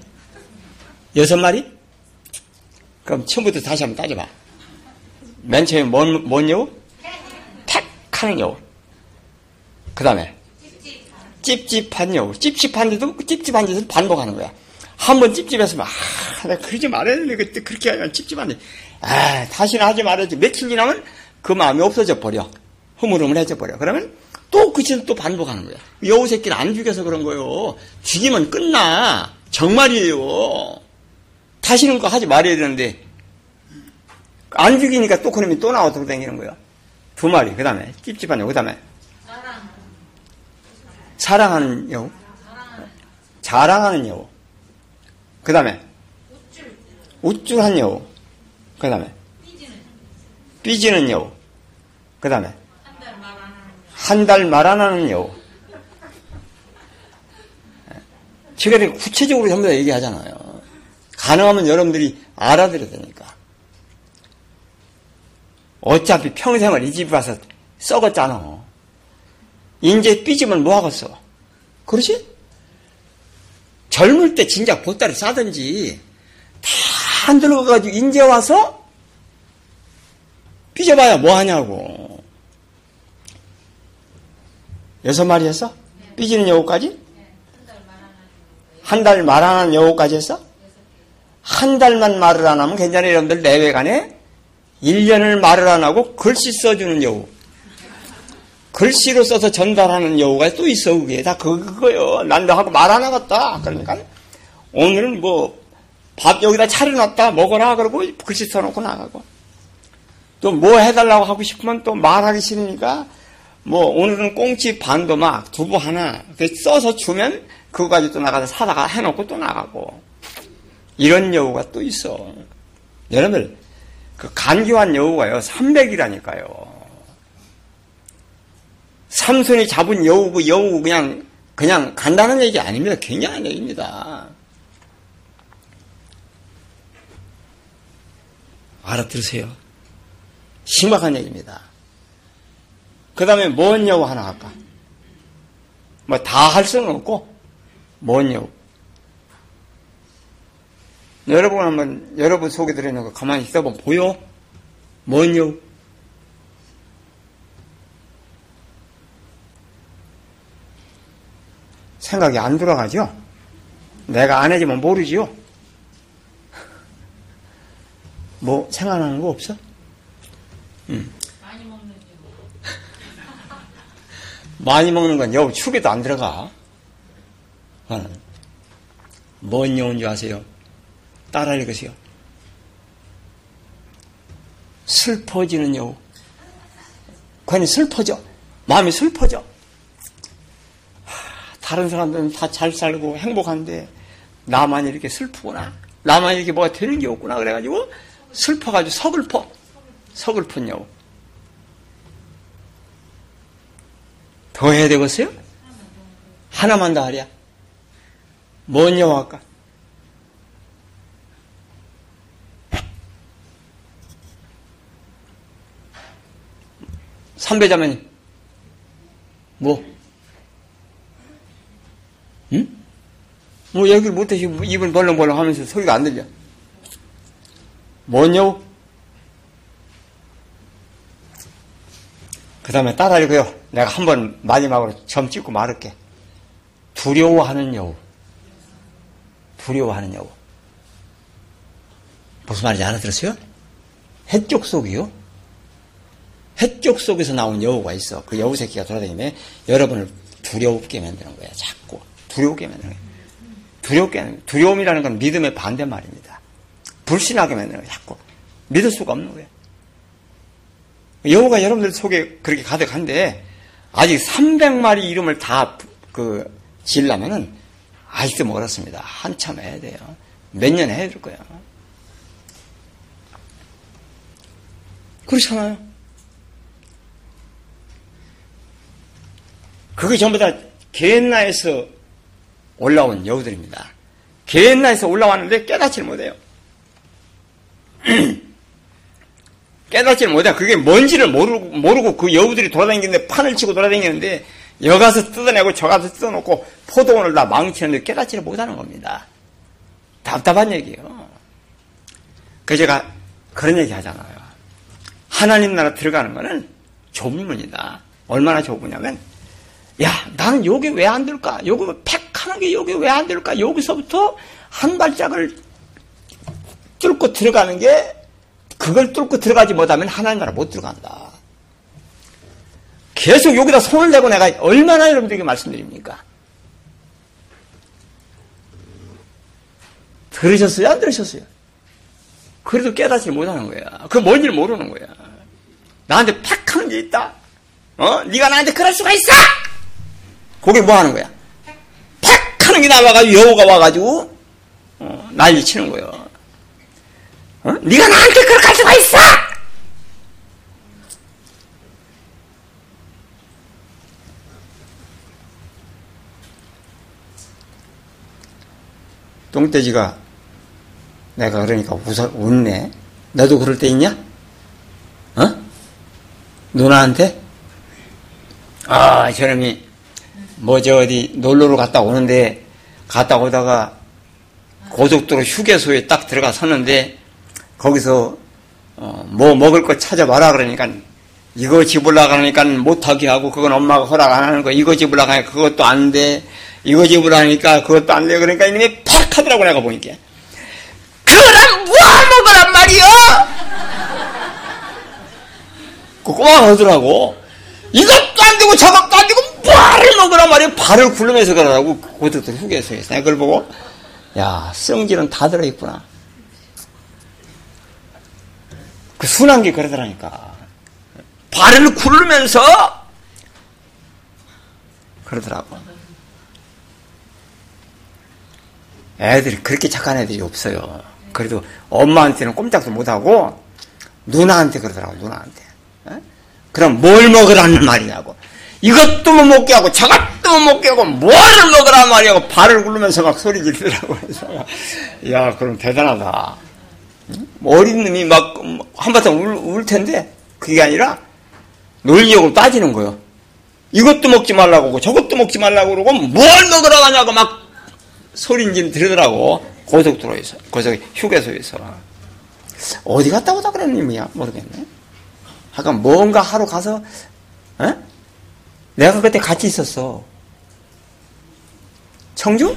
여섯 마리? 그럼 처음부터 다시 한번 따져봐. 맨 처음에 뭔, 뭔 여우? 탁 하는 여우. 그 다음에 찝찝한 여우. 찝찝한데도 찝찝한 짓을 반복하는 거야. 한 번 찝찝했으면, 아, 내가 그러지 말아야 그때 그렇게 하면 찝찝한데, 아, 다시는 하지 말아야지. 며칠 지나면 그 마음이 없어져 버려. 흐물흐물해져 버려. 그러면 또 그 짓을 또 반복하는 거야. 여우 새끼를 안 죽여서 그런 거요. 죽이면 끝나. 정말이에요. 다시는 그거 하지 말아야 되는데, 안 죽이니까 또 그놈이 또 나와서 다니는 거야. 두 마리. 그 다음에, 찝찝한 여우. 그 다음에, 사랑하는 여우. 자랑하는 여우. 그 다음에, 우쭐한 여우. 그 다음에, 삐지는 여우. 그 다음에, 한 달 말 안 하는 여우. 제가 구체적으로 전부 다 얘기하잖아요. 가능하면 여러분들이 알아들어야 되니까. 어차피 평생을 이 집에 와서 썩었잖아. 인제 삐지면 뭐 하겠어? 그러지? 젊을 때 진짜 보따리 싸든지 다 늙어가지고 인제 와서 삐져봐야 뭐 하냐고. 여섯 마리 했어? 삐지는 여우까지? 한 달 말 안 하는 여우까지 했어? 한 달만 말을 안 하면 괜찮아요. 여러분들 내외간에 1년을 말을 안 하고 글씨 써주는 여우. 글씨로 써서 전달하는 여우가 또 있어, 그게. 다 그거요. 난도 하고 말 안 하겠다. 그러니까 오늘은 뭐, 밥 여기다 차려놨다, 먹어라. 그러고 글씨 써놓고 나가고. 또 뭐 해달라고 하고 싶으면 또 말하기 싫으니까 뭐 오늘은 꽁치 반도 막 두부 하나 써서 주면 그거 가지고 또 나가서 사다가 해놓고 또 나가고. 이런 여우가 또 있어. 여러분들, 그 간교한 여우가요, 300이라니까요. 삼손이 잡은 여우고 여우 그냥 그냥 간단한 얘기 아닙니다. 굉장한 얘기입니다. 알아들으세요. 심각한 얘기입니다. 그 다음에 뭔 여우 하나 할까? 뭐 다 할 수는 없고 뭔 여우? 여러분 한번 여러분 속에 들어있는 거 가만히 있어보면 보여? 뭔 여우? 생각이 안 돌아가죠? 내가 안 해주면 모르지요? *laughs* 뭐, 생각나는 거 없어? 음. 많이 먹는 *laughs* 많이 먹는 건 여우 축에도 안 들어가. 어. 뭔 여우인 줄 아세요? 따라 읽으세요. 슬퍼지는 여우. 괜히 슬퍼져. 마음이 슬퍼져. 다른 사람들은 다 잘 살고 행복한데 나만 이렇게 슬프구나. 나만 이렇게 뭐가 되는 게 없구나. 그래가지고 슬퍼가지고 서글퍼. 서글픈 여우. 더 해야 되겠어요? 하나만 더 하랴. 뭔 여우 할까? 삼배자매님. 뭐? 응? 뭐 얘기를 못하시고 뭐 입을 벌렁벌렁 하면서 소리가 안 들려. 뭐냐? 그 다음에 따라 읽어요. 내가 한번 마지막으로 점 찍고 말할게. 두려워하는 여우. 두려워하는 여우. 무슨 말인지 알아들었어요? 해쪽 속이요? 해쪽 속에서 나온 여우가 있어. 그 여우 새끼가 돌아다니면 여러분을 두려우게 만드는 거야. 자꾸. 두려우게 만드는 거야. 두렵게. 두려움이라는 건 믿음의 반대 말입니다. 불신하게 만드는 거야. 자꾸. 믿을 수가 없는 거야. 여우가 여러분들 속에 그렇게 가득한데 아직 300마리 이름을 다 그 지으려면은 아직도 멀었습니다. 한참 해야 돼요. 몇 년 해야 될 거야. 그렇잖아요. 그게 전부 다 게엔나에서 올라온 여우들입니다. 게엔나에서 올라왔는데 깨닫지를 못해요. *clears throat* 깨닫지를 못해. 그게 뭔지를 모르고, 모르고 그 여우들이 돌아다니는데 판을 치고 돌아다니는데 여가서 뜯어내고 저가서 뜯어놓고 포도원을 다 망치는데 깨닫지를 못하는 겁니다. 답답한 얘기예요. 그 제가 그런 얘기 하잖아요. 하나님 나라 들어가는 거는 좁은 문이다. 얼마나 좁으냐면 야 나는 여기 왜안 들까? 여기 팩하는 게 여기 왜안 들까? 여기서부터 한 발짝을 뚫고 들어가는 게 그걸 뚫고 들어가지 못하면 하나님 나라 못 들어간다. 계속 여기다 손을 대고 내가 얼마나 여러분들에게 말씀드립니까? 들으셨어요? 안 들으셨어요? 그래도 깨닫지 못하는 거야. 그 뭔지를 모르는 거야. 나한테 팩하는 게 있다. 어? 네가 나한테 그럴 수가 있어! 그게 뭐 하는 거야? 팩하는 게 나와가지고 여우가 와가지고 어, 난리 치는 거예요. 어? 네가 나한테 그렇게 할 수가 있어! 똥돼지가 내가 그러니까 웃어, 웃네. 너도 그럴 때 있냐? 어? 누나한테? 아, 저놈이, 뭐, 저, 어디, 놀러를 갔다 오는데, 갔다 오다가, 고속도로 휴게소에 딱 들어가 섰는데, 거기서, 어, 뭐 먹을 거 찾아봐라 그러니까, 이거 집으려고 하니까 못하게 하고, 그건 엄마가 허락 안 하는 거, 이거 집으려고 하니까 그것도 안 돼. 이거 집으려고 하니까 그것도 안 돼. 그러니까 이놈이 팍 하더라고, 내가 보니까. 그럼 뭐 먹으란 말이야? 그 꼬마 하더라고. 이것도 안 되고 저것도 안 되고 뭐를 먹으란 말이야? 발을 굴르면서 그러라고 고등도 휴게소에서 내가 그걸 보고 야 성질은 다 들어있구나. 그 순한 게 그러더라니까. 발을 굴르면서 그러더라고. 애들이 그렇게 착한 애들이 없어요. 그래도 엄마한테는 꼼짝도 못하고 누나한테 그러더라고 누나한테. 에? 그럼 뭘 먹으라는 말이냐고. 이것도 못 먹게 하고 저것도 못 먹게 하고 뭐를 먹으라는 말이냐고 발을 굴르면서 막 소리 지르더라고. 그래서 야 그럼 대단하다. 어린 놈이 막 한바탕 울, 울 텐데 그게 아니라 논리적으로 따지는 거예요. 이것도 먹지 말라고 그러고 저것도 먹지 말라고 그러고 뭘 먹으라고 하냐고 막 소리인지 들으더라고. 고속도로에서, 고속 휴게소에서. 어디 갔다 오다 그랬는 의미야? 모르겠네. 하여간 뭔가 하러 가서, 에? 내가 그때 같이 있었어. 청주?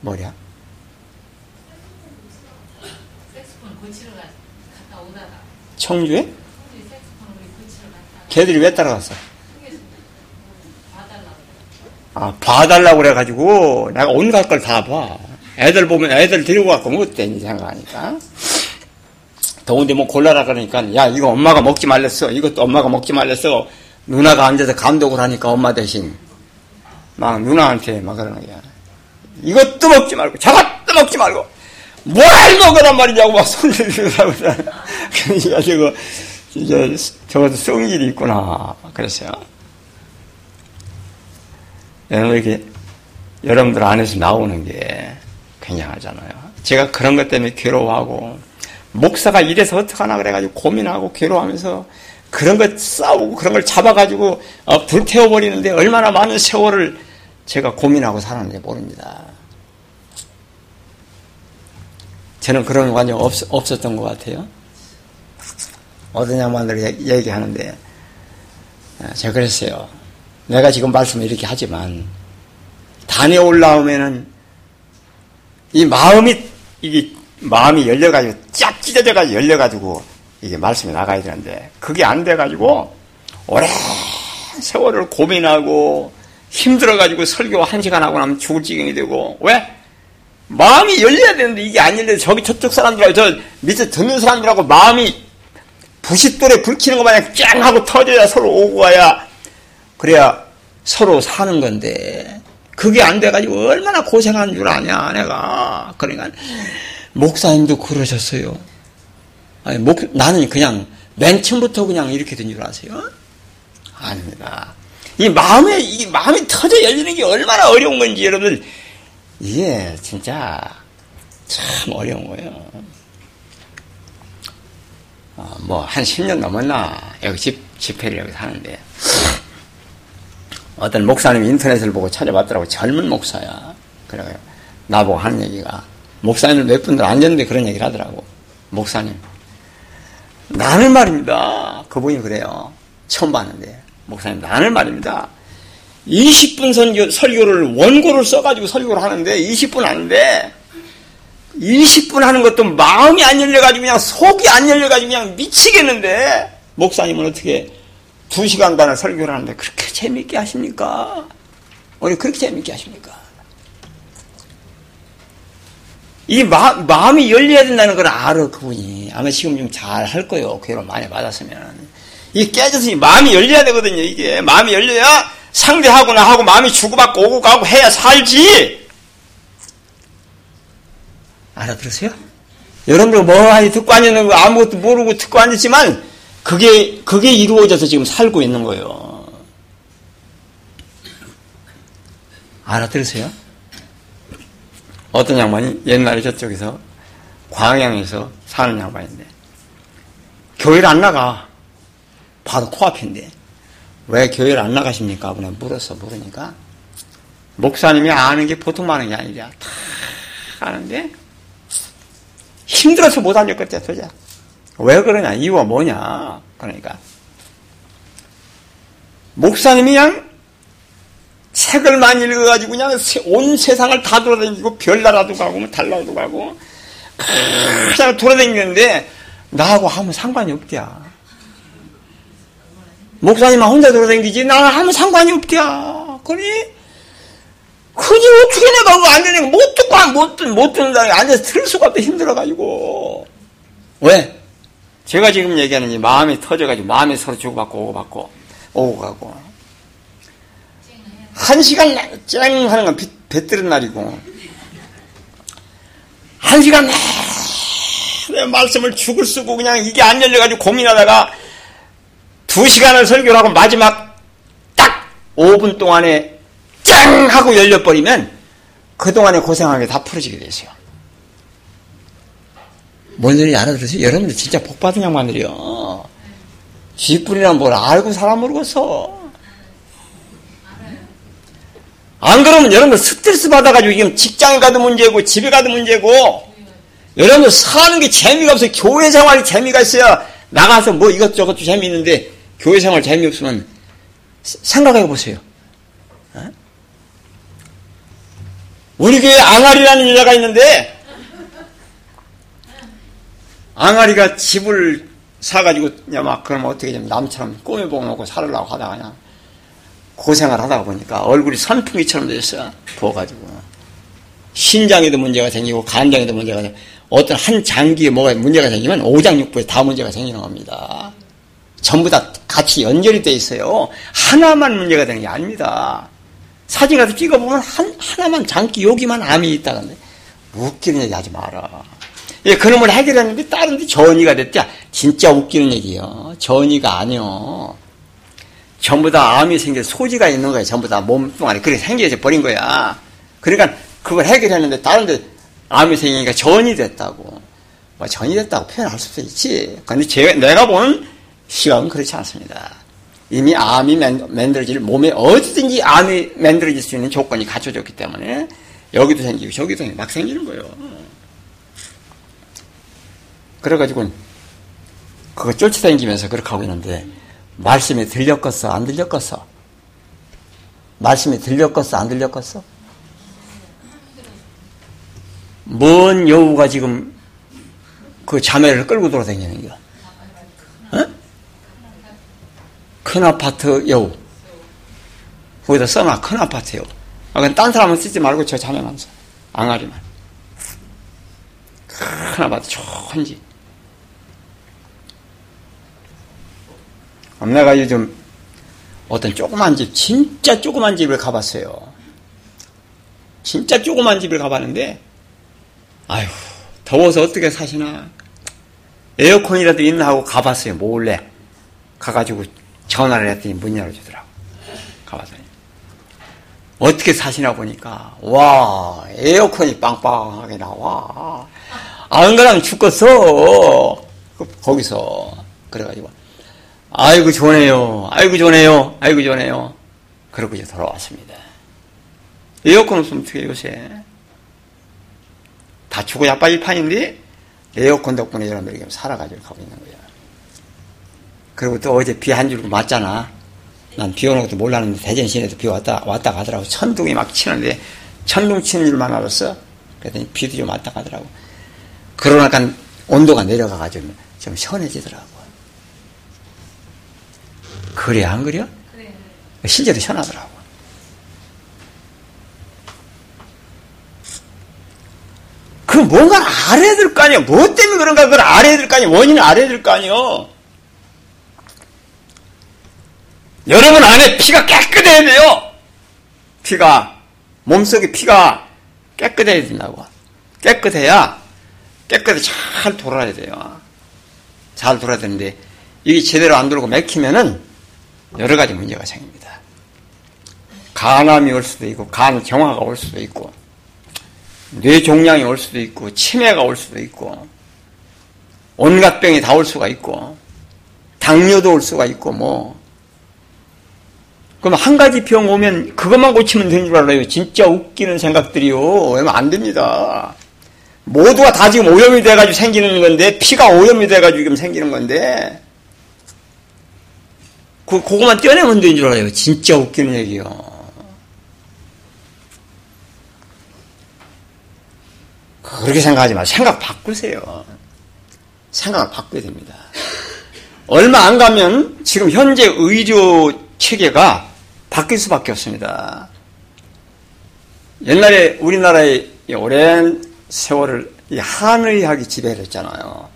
뭐냐? 청주에? 걔들이 왜 따라갔어? 아, 봐달라고 그래가지고, 내가 온갖 걸 다 봐. 애들 보면 애들 데리고 갖고 뭐 어때, 이 생각하니까. 더운데 뭐 골라라 그러니까, 야, 이거 엄마가 먹지 말랬어. 이것도 엄마가 먹지 말랬어. 누나가 앉아서 감독을 하니까 엄마 대신. 막 누나한테 막 그러는 거야. 이것도 먹지 말고, 저것도 먹지 말고, 뭘 먹으란 말이냐고 막 손을 들더라고. 그러니까 저거, 이제 저것도 성질이 있구나. 그랬어요. 이렇게 여러분들 안에서 나오는 게 굉장하잖아요. 제가 그런 것 때문에 괴로워하고 목사가 이래서 어떡하나 그래가지고 고민하고 괴로워하면서 그런 거 싸우고 그런 걸 잡아가지고 어, 불태워버리는데 얼마나 많은 세월을 제가 고민하고 살았는지 모릅니다. 저는 그런 관념 없, 없었던 것 같아요. 어떤 양반들이 얘기하는데 아, 제가 그랬어요. 내가 지금 말씀을 이렇게 하지만 단에 올라오면은 이 마음이 이게 마음이 열려가지고 쫙 찢어져가지고 열려가지고 이게 말씀이 나가야 되는데 그게 안 돼가지고 오랜 세월을 고민하고 힘들어가지고 설교 한 시간 하고 나면 죽을 지경이 되고 왜? 마음이 열려야 되는데 이게 안 열려서 저기 저쪽 사람들하고 저 밑에 듣는 사람들하고 마음이 부싯돌에 불 켜는 것 마냥 짱 하고 터져야 서로 오고 가야 그래야 서로 사는 건데 그게 안 돼가지고 얼마나 고생한 줄 아냐 내가 그러니까 목사님도 그러셨어요. 아니, 목, 나는 그냥 맨 처음부터 그냥 이렇게 된 줄 아세요? 아닙니다. 이 마음에 이 마음이 터져 열리는 게 얼마나 어려운 건지 여러분들 이게 진짜 참 어려운 거예요. 어, 뭐 한 10년 넘었나? 여기 집 집회를 여기 사는데. 어떤 목사님 인터넷을 보고 찾아봤더라고. 젊은 목사야. 그래요. 나보고 하는 얘기가 목사님들 몇 분들 앉았는데 그런 얘기를 하더라고. 목사님. 나는 말입니다. 그분이 그래요. 처음 봤는데. 목사님 나는 말입니다. 20분 설교, 설교를 원고를 써가지고 설교를 하는데 20분 하는데 20분 하는 것도 마음이 안 열려가지고 그냥 속이 안 열려가지고 그냥 미치겠는데 목사님은 어떻게 두 시간간을 설교를 하는데 그렇게 재밌게 하십니까? 우리 그렇게 재밌게 하십니까? 이 마, 마음이 열려야 된다는 걸 알아 그분이 아마 지금 좀 잘 할 거예요 괴로 많이 받았으면 이 깨져서 이 마음이 열려야 되거든요 이게 마음이 열려야 상대하고 나 하고 마음이 주고받고 오고 가고 해야 살지 알아들으세요? 여러분들 뭐 하니 듣고 앉는 거 아무것도 모르고 듣고 앉았지만 그게 그게 이루어져서 지금 살고 있는 거예요. 알아들으세요? 어떤 양반이 옛날에 저쪽에서 광양에서 사는 양반인데 교회를 안 나가 바로 코앞인데 왜 교회를 안 나가십니까? 그냥 물었어 물으니까 목사님이 아는 게 보통 많은 게 아니라 다 아는데 힘들어서 못 앉았겠대, 도저히. 왜 그러냐? 이유가 뭐냐? 그러니까. 목사님이 그냥 책을 많이 읽어가지고 그냥 온 세상을 다 돌아다니고 별나라도 가고 뭐 달나라도 가고 그냥 돌아다니는데 나하고 아무 상관이 없대야. 목사님만 혼자 돌아다니지 나는 아무 상관이 없대야. 그래? 그지 어떻게 내가 그거 안 되냐고 못 듣고 못, 듣, 못 듣는다 앉아서 들을 수가 없다 힘들어가지고 왜? 제가 지금 얘기하는 이 마음이 터져가지고 마음이 서로 주고받고 오고 받고 오고 가고 한 시간 쨍 하는 건 배 뜨는 날이고 한 시간 내 말씀을 죽을 쓰고 그냥 이게 안 열려가지고 고민하다가 두 시간을 설교를 하고 마지막 딱 5분 동안에 짱 하고 열려버리면 그동안에 고생한 게 다 풀어지게 되세요. 뭔 소리인지 알아들으세요? 여러분들 진짜 복받은 양반들이요. 쥐뿔이란 뭘 알고 사람 모르겠어. 안 그러면 여러분들 스트레스 받아가지고 지금 직장에 가도 문제고 집에 가도 문제고 여러분들 사는 게 재미가 없어요. 교회 생활이 재미가 있어야 나가서 뭐 이것저것 재미있는데 교회 생활 재미없으면 생각해 보세요. 어? 우리 교회 앙아리라는 여자가 있는데 앙아리가 집을 사가지고 막 그러면 어떻게 좀 남처럼 꾸며보고 살으려고 하다가 그냥 고생을 하다가 보니까 얼굴이 선풍기처럼 됐어 부어가지고 신장에도 문제가 생기고 간장에도 문제가 생기고 어떤 한 장기에 뭐가 문제가 생기면 오장육부에 다 문제가 생기는 겁니다. 전부 다 같이 연결이 돼 있어요. 하나만 문제가 되는 게 아닙니다. 사진 가서 찍어보면 한, 하나만 장기 여기만 암이 있다는데 웃기는 얘기 하지 마라. 예, 그놈을 해결했는데 다른 데 전이가 됐자 진짜 웃기는 얘기요. 전이가 아니요. 전부 다 암이 생겨 소지가 있는 거예요. 전부 다 몸뚱 안에 그렇게 생겨져 버린 거야. 그러니까 그걸 해결했는데 다른 데 암이 생기니까 전이 됐다고. 뭐 전이 됐다고 표현할 수도 있지. 근데 제, 내가 본 시각은 그렇지 않습니다. 이미 암이 만들어질 몸에 어디든지 암이 만들어질 수 있는 조건이 갖춰졌기 때문에 여기도 생기고 저기도 생기고 막 생기는 거예요. 그래가지고 그거 쫓아다니면서 그렇게 하고 있는데 말씀이 들렸겠어 안 들렸겠어? 말씀이 들렸겠어 안 들렸겠어? 뭔 여우가 지금 그 자매를 끌고 돌아다니는 거야? 어? 큰 아파트 여우. 거기다 써놔, 큰 아파트 여우. 아, 딴 사람은 쓰지 말고 저 자매만 써. 앙아리만. 큰 아파트 좋은지. 내가 요즘 어떤 조그만 집, 진짜 조그만 집을 가봤어요. 진짜 조그만 집을 가봤는데, 아휴, 더워서 어떻게 사시나. 에어컨이라도 있나 하고 가봤어요, 몰래. 가가지고 전화를 했더니 문 열어주더라고. 가봤더니. 어떻게 사시나 보니까, 와, 에어컨이 빵빵하게 나와. 안 그러면 죽겠어. 그, 거기서. 그래가지고. 아이고, 좋네요. 아이고, 좋네요. 아이고, 좋네요. 그러고 이제 돌아왔습니다. 에어컨 없으면 어떻게 요새. 다 죽어 야빠질 판인데, 에어컨 덕분에 여러분들이 살아가지고 가고 있는 거야. 그리고 또 어제 비 한줄 맞잖아. 난 비 오는 것도 몰랐는데 대전 시내도 비 왔다 왔다 가더라고. 천둥이 막 치는데 천둥 치는 줄만 알았어. 그랬더니 비도 좀 왔다 가더라고. 그러니까 온도가 내려가가지고 좀 시원해지더라고. 그래 안 그래? 그래. 실제로 시원하더라고. 그 뭔가 알아야 될 거 아니야. 뭐 때문에 그런가 그걸 알아야 될 거 아니야. 원인을 알아야 될 거 아니야. 여러분 안에 피가 깨끗해야 돼요. 피가 몸속에 피가 깨끗해야 된다고. 깨끗해야 깨끗이 잘 돌아야 돼요. 잘 돌아야 되는데 이게 제대로 안 돌고 맥히면은 여러 가지 문제가 생깁니다. 간암이 올 수도 있고 간 경화가 올 수도 있고 뇌종양이 올 수도 있고 치매가 올 수도 있고 온갖 병이 다 올 수가 있고 당뇨도 올 수가 있고 뭐 그럼 한 가지 병 오면 그것만 고치면 되는 줄 알아요. 진짜 웃기는 생각들이요. 왜냐면 안 됩니다. 모두가 다 지금 오염이 돼가지고 생기는 건데, 피가 오염이 돼가지고 지금 생기는 건데, 그, 그거만 떼어내면 되는 줄 알아요. 진짜 웃기는 얘기요. 그렇게 생각하지 마. 생각 바꾸세요. 생각을 바꿔야 됩니다. 얼마 안 가면 지금 현재 의료 체계가 바뀔 수밖에 없습니다. 옛날에 우리나라의 오랜 세월을 한의학이 지배를 했잖아요.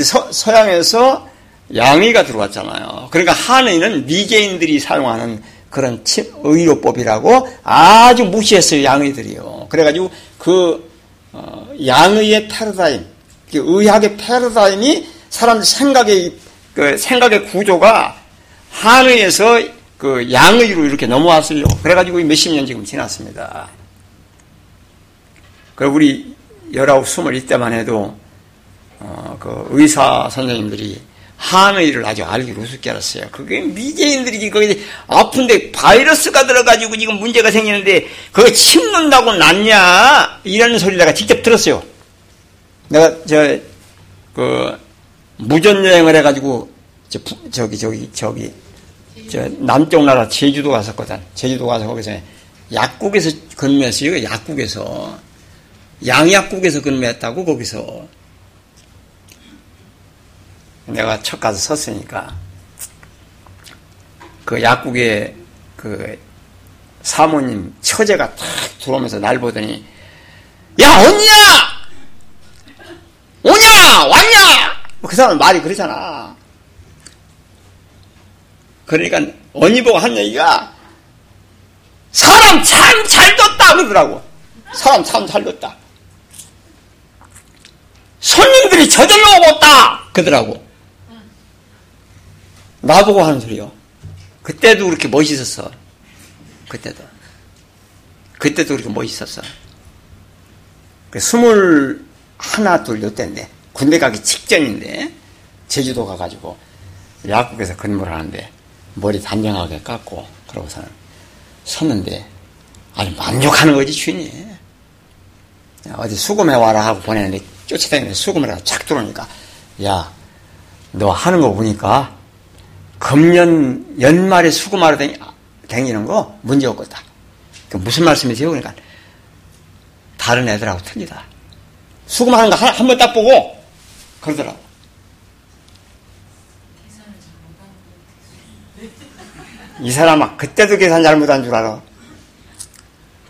서, 서양에서 양의가 들어왔잖아요. 그러니까 한의는 미개인들이 사용하는 그런 의료법이라고 아주 무시했어요, 양의들이요. 그래가지고 그, 어, 양의의 패러다임, 그 의학의 패러다임이 사람 생각의, 그 생각의 구조가 한의에서 그 양의로 이렇게 넘어왔어요. 그래가지고 몇십 년 지금 지났습니다. 그 우리 열아홉, 스물 이때만 해도 어, 그 의사 선생님들이 한의를 아주 알기로 우습게 알았어요. 그게 미제인들이 거기 아픈데 바이러스가 들어가지고 지금 문제가 생기는데 그거 침는다고 낫냐 이라는 소리 내가 직접 들었어요. 내가 저 그 무전 여행을 해가지고 저, 저기 저기 저기 저 남쪽 나라 제주도 갔었거든. 제주도 가서 거기서 약국에서 근무했어요. 약국에서 양약국에서 근무했다고 거기서 내가 첫 가서 섰으니까 그 약국에 그 사모님 처제가 탁 들어오면서 날 보더니 야 언니야! 오냐? 왔냐? 그 사람 말이 그러잖아. 그러니까 언니 보고 한 얘기가 사람 참 잘 뒀다 그러더라고. 사람 참 잘 뒀다. 손님들이 저절로 오겠다 그러더라고 나보고 하는 소리요. 그때도 그렇게 멋있었어. 그때도. 그때도 그렇게 멋있었어. 그 스물 하나 둘 요때인데 군대 가기 직전인데 제주도 가가지고 약국에서 근무를 하는데 머리 단정하게 깎고 그러고서는 섰는데 아주 만족하는 거지 주인이 어디 수금해 와라 하고 보내는데 쫓아다니는데 수금을 하고 착 들어오니까 야 너 하는 거 보니까 금년 연말에 수금하러 다니는 거 문제 없겠다 그 무슨 말씀이세요? 그러니까 다른 애들하고 틀리다 수금하는 거 한 번 딱 보고 그러더라고 이 사람아 그때도 계산 잘못한 줄 알아.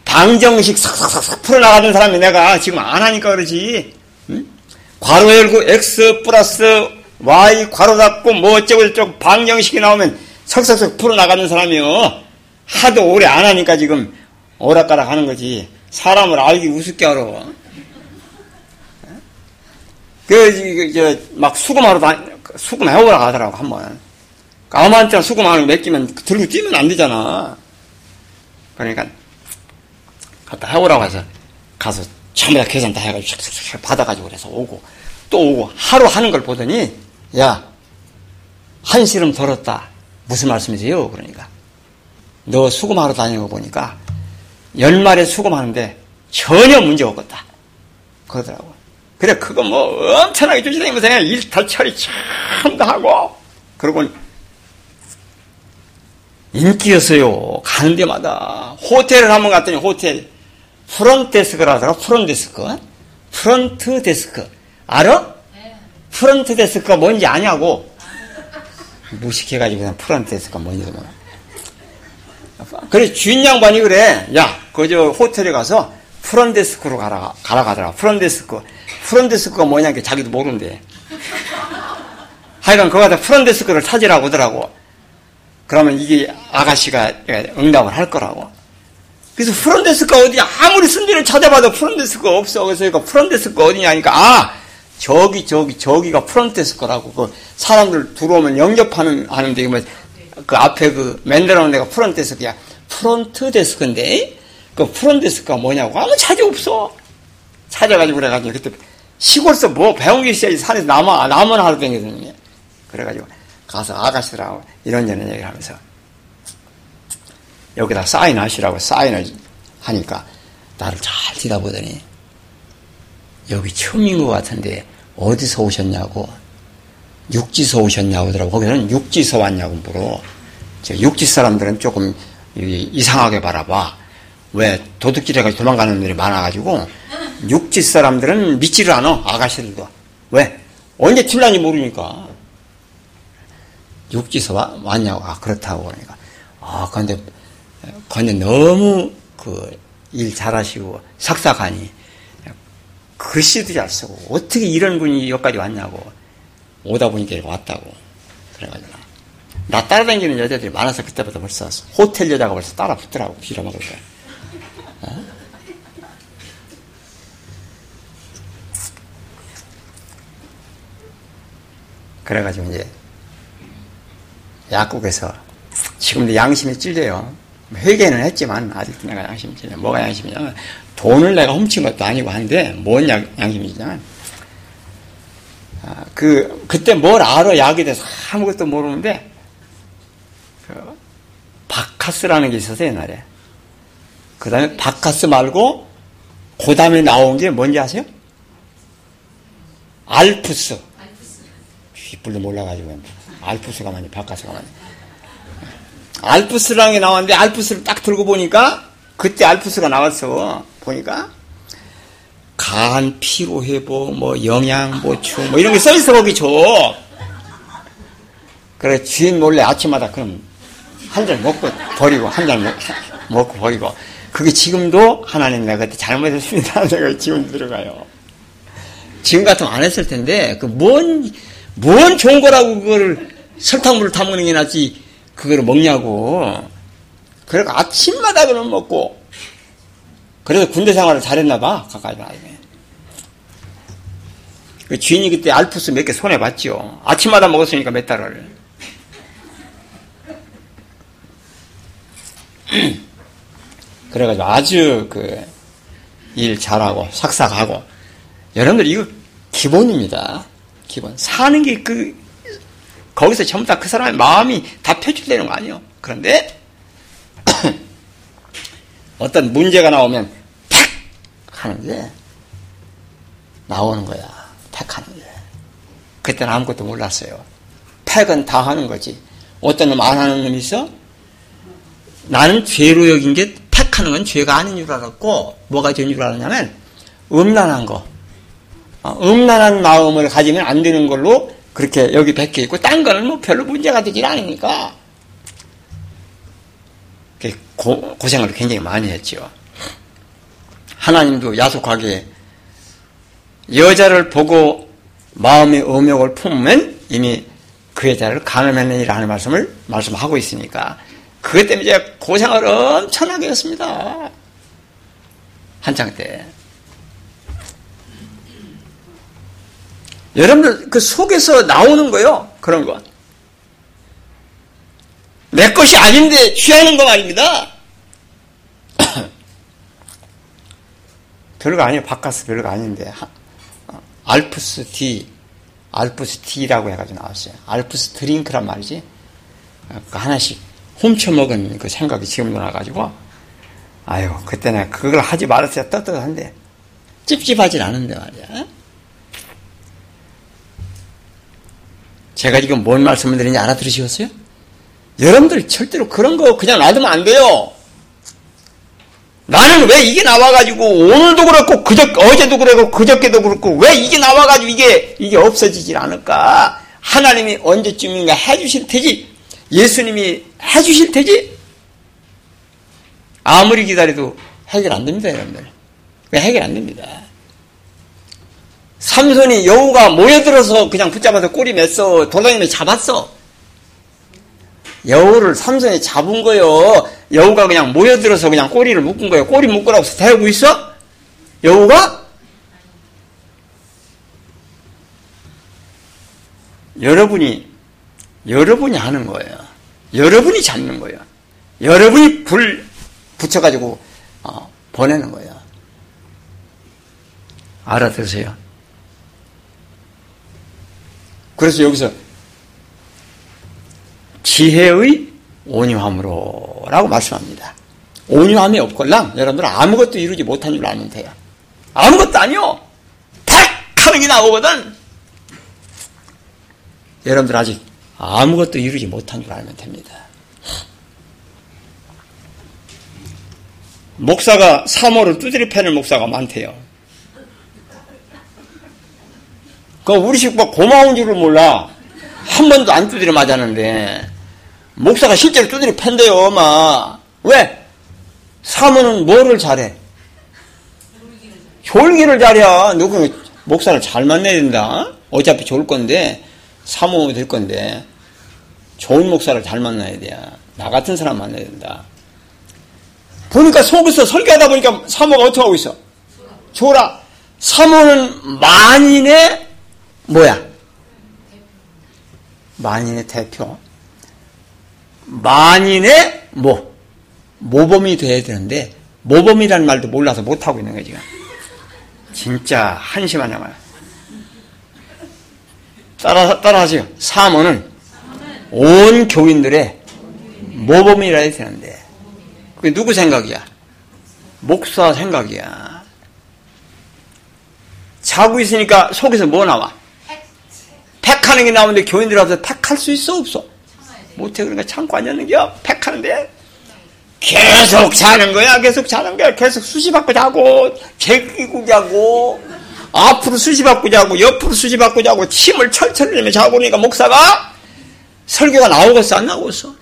방정식 싹싹싹 풀어나가는 사람이 내가 지금 안 하니까 그러지. 응? 괄호 열고 x 플러스 y 괄호 닫고 뭐 어쩌고 저쩌고 방정식이 나오면 석석석 풀어나가는 사람이요. 하도 오래 안 하니까 지금 오락가락 하는 거지. 사람을 알기 우습게 알아. 그, 저, 막 수금하러 다, 수금해오라 가더라고, 한 번. 까만자 수금하는 맡기면 들고 뛰면 안 되잖아. 그러니까 갔다 해오라고 해서 가서 전부 다 계산 다 해가지고 샥샥샥 받아가지고 그래서 오고 또 오고 하루 하는 걸 보더니 야 한시름 덜었다. 무슨 말씀이세요? 그러니까 너 수금하러 다니는 거 보니까 연말에 수금하는데 전혀 문제 없겠다. 그러더라고. 그래 그거 뭐 엄청나게 조지다니면서 일탈 처리 참다 하고 그러고 인기였어요. 가는 데마다. 호텔을 한번 갔더니 호텔. 프런트 데스크라 하더라. 프런트 데스크. 프런트 데스크. 알아? 프런트 데스크가 뭔지 아냐고. 무식해가지고 그냥 프런트 데스크가 뭔지 몰라. 그래, 주인 양반이 그래. 야, 그저 호텔에 가서 프런트 데스크로 가라, 가라 가더라. 프런트 데스크. 프런트 데스크가 뭐냐, 게 자기도 모른대. 하여간 거기다 프런트 데스크를 찾으라고 하더라고. 그러면 이게 아가씨가 응답을 할 거라고. 그래서 프런데스가 어디 아무리 순대를 찾아봐도 프런데스가 없어. 그래서 그 프런데스가 어디냐니까 아 저기 저기 저기가 프런데스거라고 그 사람들 들어오면 영접하는 하는데 뭐 그 앞에 그 맨들어놓은 데가 프런데스크야. 프런트 데스크인데 그 프런데스크가 뭐냐고 아무 찾이 없어. 찾아가지고 그래가지고 그때 시골서 뭐 배운 게 있어야지 산에서 나만 나만 하루 댕기더니 그래가지고 가서 아가씨라고 이런저런 얘기를 하면서 여기다 사인하시라고 사인을 하니까 나를 잘 뒤다보더니 여기 처음인 것 같은데 어디서 오셨냐고. 육지서 오셨냐고 하더라고. 거기는 육지서 왔냐고 물어. 육지 사람들은 조금 이상하게 바라봐. 왜 도둑질해 가지고 도망가는 일이 많아가지고 육지 사람들은 믿지를 않아 아가씨들도. 왜? 언제 튈란지 모르니까. 육지서 와, 왔냐고. 아, 그렇다고 그러니까. 아, 근데, 근데 너무 그 일 잘하시고 삭삭하니 글씨도 잘 쓰고 어떻게 이런 분이 여기까지 왔냐고 오다 보니까 왔다고 그래가지고 나 따라다니는 여자들이 많아서 그때부터 벌써 호텔 여자가 벌써 따라 붙더라고 빌어먹을 때 어? 그래가지고 이제 약국에서 지금도 양심이 찔려요. 회개는 했지만 아직도 내가 양심이 찔려. 뭐가 양심이냐면 돈을 내가 훔친 것도 아니고 한데 뭔 양, 양심이냐면 아, 그 그때 뭘 알아? 약에 대해서 아무것도 모르는데 그 바카스라는 게 있어서 옛날에. 그 다음에 바카스 말고 그 다음에 나온 게 뭔지 아세요? 알프스. 뒷불도 몰라가지고. 알프스가 많이 바카스가 많이. 알프스라는 게 나왔는데 알프스를 딱 들고 보니까 그때 알프스가 나왔어 보니까. 간 피로 회복 뭐 영양 보충 뭐 이런 게 써 있어 거기 줘 그래 주인 몰래 아침마다 그럼 한 잔 먹고 버리고 한 잔 먹고 버리고. 그게 지금도 하나님 내가 그때 잘못했습니다 내가 지금 들어가요. 지금 같으면 안 했을 텐데 그뭔 뭔 좋은 거라고 그거를 설탕물을 타먹는 게 낫지 그거를 먹냐고. 그래서 아침마다 그럼 먹고. 그래서 군대 생활을 잘했나 봐. 가까이 나중에. 그 주인이 그때 알프스 몇 개 손해 봤죠. 아침마다 먹었으니까 몇 달을. *clears throat* 그래가지고 아주 그 일 잘하고 삭삭하고 여러분들 이거 기본입니다. 기본. 사는 게 그, 거기서 전부 다 그 사람의 마음이 다 표출되는 거 아니에요. 그런데, *coughs* 어떤 문제가 나오면, 팍! 하는 게, 나오는 거야. 팍 하는 게. 그때는 아무것도 몰랐어요. 팩은 다 하는 거지. 어떤 놈 안 하는 놈이 있어? 나는 죄로 여긴 게 팩하는 건 죄가 아닌 줄 알았고, 뭐가 죄인 줄 알았냐면, 음란한 거. 어, 음란한 마음을 가지면 안 되는 걸로 그렇게 여기 베껴 있고 딴 거는 뭐 별로 문제가 되질 않으니까 고, 고생을 굉장히 많이 했죠. 하나님도 야속하게 여자를 보고 마음의 음욕을 품으면 이미 그 여자를 가늠했느니라 하는 말씀을 말씀하고 있으니까 그것 때문에 제가 고생을 엄청나게 했습니다. 한창 때. 여러분들 그 속에서 나오는 거요. 그런 거. 내 것이 아닌데 취하는 거 말입니다. *coughs* 별거 아니에요. 바카스 별거 아닌데. 어, 알프스 D, 알프스 D라고 해가지고 나왔어요. 알프스 드링크란 말이지. 그 하나씩 훔쳐먹은 그 생각이 지금도 나가지고, 아유, 그때는 그걸 하지 말았어야 떳떳한데, 찝찝하진 않은데 말이야. 제가 지금 뭔 말씀을 드리는지 알아들으시겠어요? 여러분들 절대로 그런 거 그냥 놔두면 안 돼요. 나는 왜 이게 나와가지고 오늘도 그렇고 그저 어제도 그렇고 그저께도 그렇고 왜 이게 나와가지고 이게 이게 없어지질 않을까? 하나님이 언제쯤인가 해주실 테지. 예수님이 해주실 테지. 아무리 기다려도 해결 안 됩니다, 여러분들. 왜 해결 안 됩니다. 삼손이 여우가 모여들어서 그냥 붙잡아서 꼬리 맸어. 돌아다니며 잡았어. 여우를 삼손이 잡은 거요. 여우가 그냥 모여들어서 그냥 꼬리를 묶은 거예요. 꼬리 묶으라고 대고 있어? 여우가? 여러분이, 여러분이 하는 거예요. 여러분이 잡는 거예요. 여러분이 불 붙여가지고, 어, 보내는 거예요. 알아들으세요? 그래서 여기서 지혜의 온유함으로 라고 말씀합니다. 온유함이 없걸랑 여러분들 아무것도 이루지 못한 줄 알면 돼요. 아무것도 아니요. 탁 하는 게 나오거든. 여러분들 아직 아무것도 이루지 못한 줄 알면 됩니다. 목사가 3호를 두드려 패는 목사가 많대요. 그 우리 식구 고마운 줄을 몰라. 한 번도 안 두드려 맞았는데 목사가 실제로 두드려 팬대요, 엄마. 왜? 사모는 뭐를 잘해? 졸기를 잘해. 누구 목사를 잘 만나야 된다. 어차피 좋을 건데 사모 될 건데 좋은 목사를 잘 만나야 돼. 나 같은 사람 만나야 된다. 보니까 속에서 설계하다 보니까 사모가 어떻게 하고 있어? 좋라. 사모는 만인의 뭐야? 만인의 대표. 만인의 뭐? 모범이 돼야 되는데, 모범이라는 말도 몰라서 못하고 있는 거지. 지금. 진짜 한심한 양말. 따라, 따라 하세요. 사모는 온 교인들의 모범이라 해야 되는데, 그게 누구 생각이야? 목사 생각이야. 자고 있으니까 속에서 뭐 나와? 팩하는 게 나오는데 교인들 앞에서 팩할 수 있어 없어? 못해 그러니까 참고 앉았는겨 팩하는데 계속 자는 거야 계속 자는 거야 계속 수시 받고 자고 개기고 자고 앞으로 수시 받고 자고 옆으로 수시 받고 자고 침을 철철 내며 자고 그러니까 목사가 설교가 나오겠어 안 나오겠어?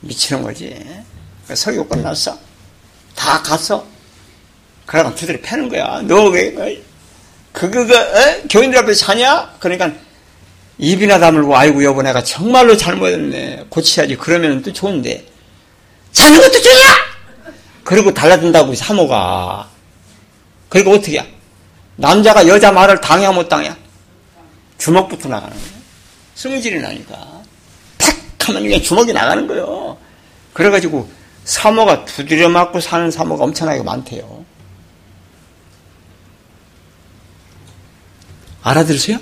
미치는 거지 그러니까 설교 끝났어 다 갔어 그러다 두드려 패는 거야 너 왜 그, 그, 그, 에? 교인들 앞에 자냐? 그러니까 입이나 다물고 아이고 여보 내가 정말로 잘못했네. 고치야지. 그러면 또 좋은데. 자는 것도 좋냐? 그리고 달라든다고 사모가. 그리고 어떻게 야? 남자가 여자 말을 당해 못 당해 주먹부터 나가는 거예요 승질이 나니까. 탁 하면 그냥 주먹이 나가는 거예요. 그래가지고 사모가 두드려 맞고 사는 사모가 엄청나게 많대요. 알아들으세요?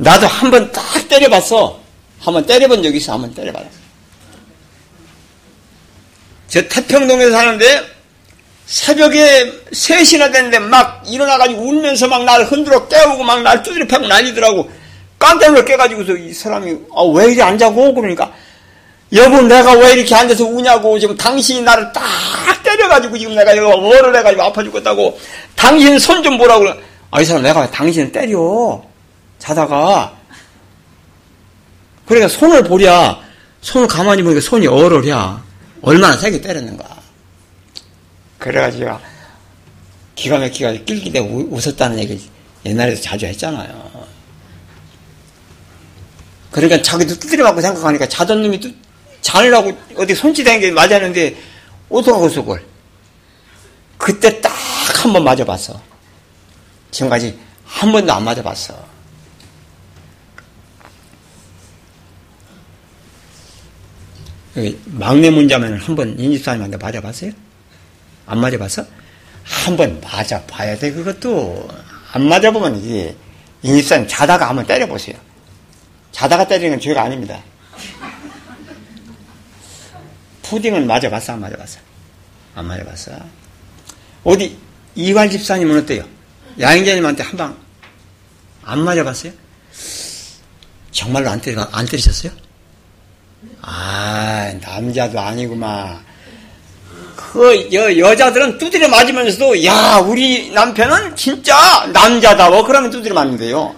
나도 한 번 딱 때려봤어. 한 번 때려본 적이 있어. 한 번 때려봐라. 저 태평동에 사는데 새벽에 3시나 됐는데 막 일어나가지고 울면서 막 날 흔들어 깨우고 막 날 두드려 패고 난리더라고. 깜짝 놀라 깨가지고서 이 사람이 아, 왜 이리 앉아고? 그러니까 여보 내가 왜 이렇게 앉아서 우냐고 지금 당신이 나를 딱 때려가지고 지금 내가 이거 월을 해가지고 아파 죽겠다고 당신 손 좀 보라고 아이 사람 내가 왜 당신을 때려 자다가 그러니까 손을 보랴 손을 가만히 보니까 손이 얼얼이야. 얼마나 세게 때렸는가. 그래가지고 기가 막히가 낄기대 웃었다는 얘기 옛날에도 자주 했잖아요. 그러니까 자기도 두드려 맞고 생각하니까 자던 놈이 자느라고 어디 손짓한 게 맞았는데 어떡하겠어 그걸 그때 딱 한 번 맞아봤어. 지금까지 한 번도 안 맞아봤어 막내 문자면 한번 인집사님한테 맞아봤어요? 안 맞아봤어? 한번 맞아봐야 돼 그것도 안 맞아보면 이게 인집사님 자다가 한번 때려보세요 자다가 때리는 건 죄가 아닙니다 푸딩은 맞아봤어? 안 맞아봤어? 안 맞아봤어? 어디 이괄 집사님은 어때요? 양행자님한테 한 방 안 맞아봤어요? 정말로 안, 때리, 안 때리셨어요? 아, 남자도 아니구만. 그, 여, 여자들은 두드려 맞으면서도, 야, 우리 남편은 진짜 남자다워. 그러면 두드려 맞는 데요.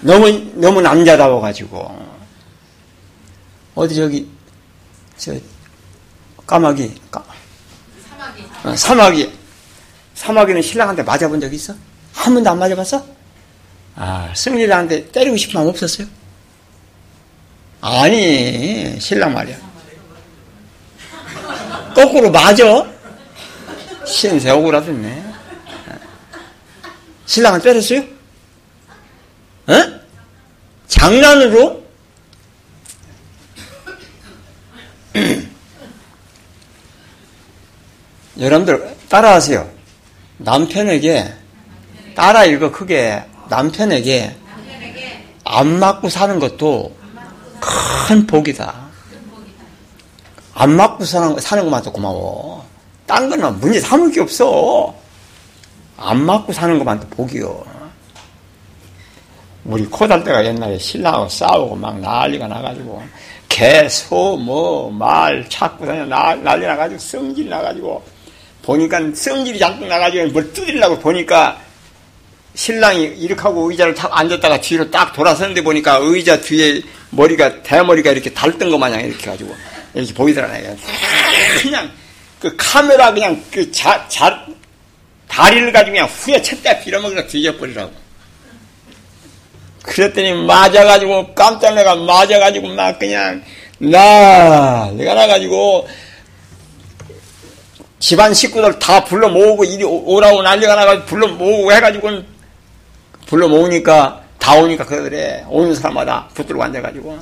너무, 너무 남자다워 가지고. 어디 저기, 저, 까마귀. 까... 사마귀. 어, 사마귀. 사마귀는 신랑한테 맞아본 적 있어? 한 번도 안 맞아봤어? 아, 승리한테 때리고 싶은 마음 없었어요? 아니, 신랑 말이야. 거꾸로 맞아? 신세 억울하겠네. 신랑은 때렸어요? 어? 장난으로? *clears throat* 여러분들 따라하세요. 남편에게 따라 읽어 크게 남편에게 안 맞고 사는 것도 큰 복이다. 안 맞고 사는, 사는 것만도 고마워. 딴 거는 문제 삼을 게 없어. 안 맞고 사는 것만도 복이요. 우리 코달 때가 옛날에 신랑하고 싸우고 막 난리가 나가지고 개, 소, 뭐, 말 찾고 다녀 난리 나가지고 성질 나가지고 보니까 성질이 잔뜩 나가지고 뭘 뜯으려고 보니까 신랑이 이렇게 하고 의자를 탁 앉았다가 뒤로 딱 돌아서는데 보니까 의자 뒤에 머리가 대머리가 이렇게 달뜬 것 마냥 이렇게 가지고 이렇게 보이더라고요. 그냥 그 카메라 그냥 그 자, 자, 다리를 가지고 그냥 후에 쳤다 빌어먹으러 뒤져버리라고. 그랬더니 맞아가지고 깜짝 내가 맞아가지고 막 그냥 나 내가 나가지고 집안 식구들 다 불러 모으고 이리 오라고 난리가 나가지고 불러 모으고 해가지고 불러 모으니까 다 오니까 그들에 오는 사람마다 붙들고 앉아가지고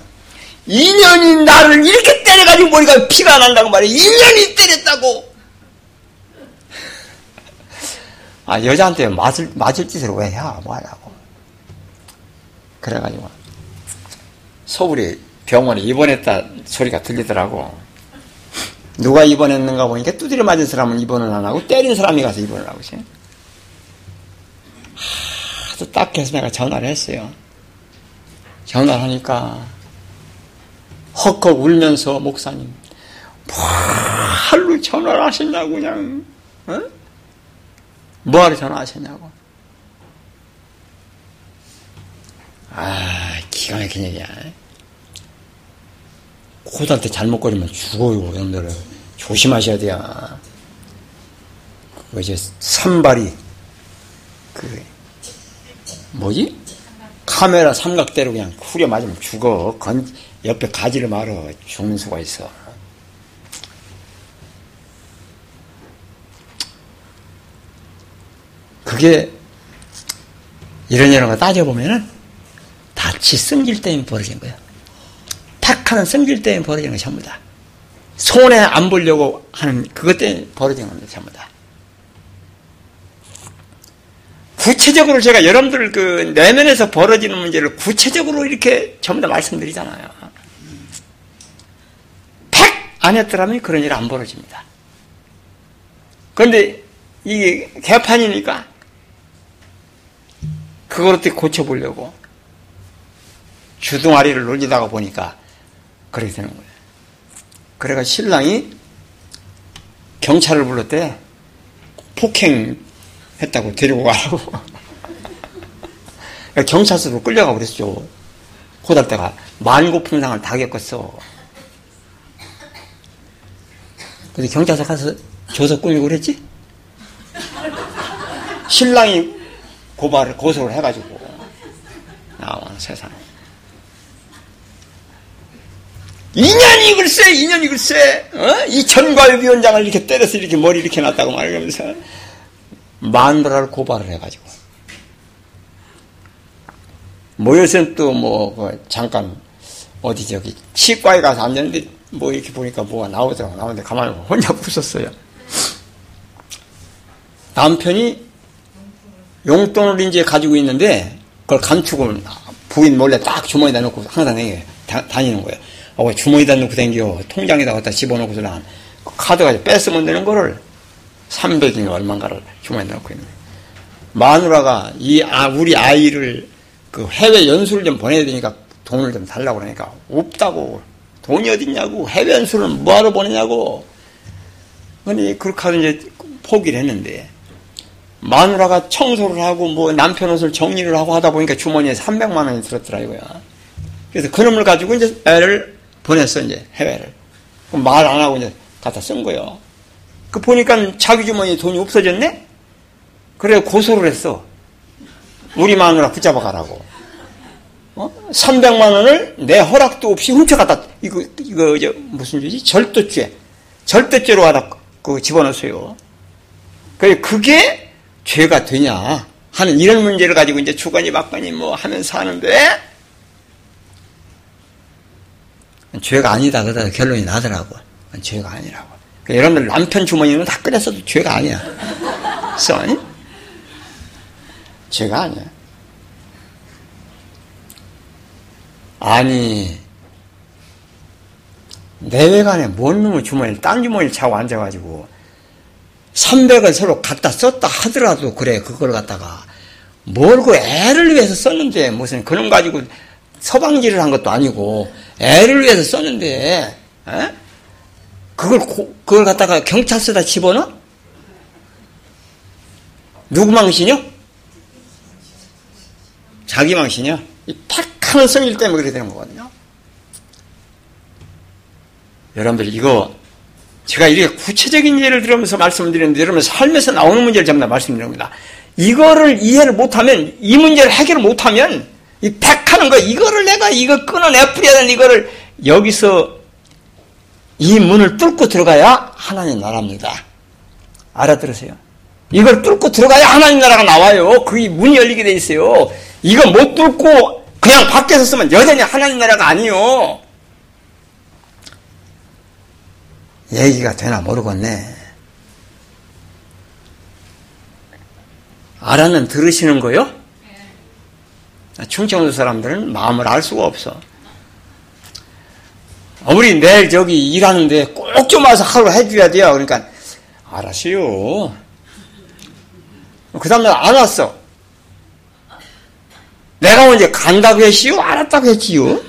인연이 나를 이렇게 때려가지고 머리가 피가 난다고 말이야. 인연이 때렸다고. *laughs* 아 여자한테 맞을 맞을 짓을 왜 해? 뭐 하냐고. 그래가지고 서울이 병원에 입원했다 소리가 들리더라고. 누가 입원했는가 보니까 두드려 맞은 사람은 입원을 안 하고 때린 사람이 가서 입원을 하고 있어요. 하도 딱 해서 내가 전화를 했어요. 전화를 하니까 헉헉 울면서 목사님 뭐하러 전화를 하셨냐고 그냥 어? 뭐하러 전화하셨냐고 아 기가 막힌 얘기야 코드한테 잘못 거리면 죽어요, 여러분들. 조심하셔야 돼요. 그 이제 산발이 그 뭐지? 카메라 삼각대로 그냥 후려 맞으면 죽어. 건 옆에 가지를 말어 죽는 수가 있어. 그게 이런 이런 거 따져보면은 다치 승질 때문에 벌어진 거야. 택하는 성질 때문에 벌어지는 것이 전부 다. 손해 안 보려고 하는 그것 때문에 벌어지는 겁니다. 전부 다. 구체적으로 제가 여러분들 그 내면에서 벌어지는 문제를 구체적으로 이렇게 전부 다 말씀드리잖아요. 100안 했더라면 그런 일 안 벌어집니다. 그런데 이게 개판이니까 그걸 어떻게 고쳐보려고 주둥아리를 놀리다가 보니까 그렇게 되는 거예요. 그래가 신랑이 경찰을 불렀대. 폭행 했다고 데리고 가라고. 경찰서로 끌려가 그랬죠. 고달 때가 만고풍상을 다 겪었어. 근데 경찰서 가서 조서 꾸미고 그랬지? 신랑이 고발을, 고소를 해가지고 나와 세상에. 인연이 글쎄, 인연이 글쎄, 어? 이 전과위원장을 이렇게 때려서 이렇게 머리 이렇게 놨다고 말하면서 마누라를 고발을 해가지고. 모여서 또뭐 그 잠깐 어디 저기 치과에 가서 앉았는데 뭐 이렇게 보니까 뭐가 나오더라고 나오는데 가만히 보고 혼자 웃었어요. 남편이 용돈을 이제 가지고 있는데 그걸 감추고 부인 몰래 딱 주머니에다 넣고 항상 다, 니는 거예요. 어, 주머니에다 넣고 댕겨 통장에다 갖다 집어넣고서 난그 카드가 뺐으면 되는 거를 300인가 얼마인가를 주머니에 넣고 있는 거예요. 마누라가 이 아, 우리 아이를 그 해외 연수를 좀 보내야 되니까 돈을 좀 달라고 그러니까 없다고 돈이 어딨냐고 해외 연수를 뭐하러 보내냐고 근데 그렇게 하서 이제 포기를 했는데 마누라가 청소를 하고 뭐 남편 옷을 정리를 하고 하다 보니까 주머니에 300만 원이 들었더라 이거야. 그래서 그놈을 가지고 이제 애를 보냈어 이제 해외를. 말 안 하고 이제 갖다 쓴 거예요. 그 보니까 자기 주머니에 돈이 없어졌네. 그래 고소를 했어. 우리 마누라 붙잡아 가라고. 어? 300만 원을 내 허락도 없이 훔쳐갔다. 이거 이거 저 무슨 죄지? 절도죄. 절도죄로 하다 그 집어넣었어요. 그게 죄가 되냐 하는 이런 문제를 가지고 이제 주거니 받거니 뭐 하면서 하는데 죄가 아니다 그러다 결론이 나더라고 죄가 아니라고 그러니까 여러분들 남편 주머니는 다 끓였어도 죄가 아니야 써니? 죄가 아니야 아니 내외간에 뭔 놈의 주머니를 딴 주머니를 차고 앉아가지고 300을 서로 갖다 썼다 하더라도 그래 그걸 갖다가 뭘그 애를 위해서 썼는데 무슨 그런 가지고 서방질을 한 것도 아니고 애를 위해서 썼는데 에? 그걸 고, 그걸 갖다가 경찰서다 집어넣어? 누구 망신이요? 자기 망신이요? 이 탁하는 성질 때문에 그렇게 되는 거거든요. 여러분들 이거 제가 이렇게 구체적인 예를 들으면서 말씀드리는데 여러분 삶에서 나오는 문제를 다 말씀드립니다. 이거를 이해를 못하면 이 문제를 해결을 못하면 이 백하는 거 이거를 내가 이거 끊어내 뿌려야 되는 이거를 여기서 이 문을 뚫고 들어가야 하나님 나라입니다. 알아들으세요. 이걸 뚫고 들어가야 하나님 나라가 나와요. 그 문이 열리게 돼 있어요. 이거 못 뚫고 그냥 밖에서 쓰면 여전히 하나님 나라가 아니요. 얘기가 되나 모르겠네. 알아는 들으시는 거요? 충청도 사람들은 마음을 알 수가 없어. 우리 내일 저기 일하는데 꼭 좀 와서 하루 해줘야 돼요. 그러니까, 알았어요. 그 다음날 안 왔어. 내가 언제 간다고 했시요? 알았다고 했지요?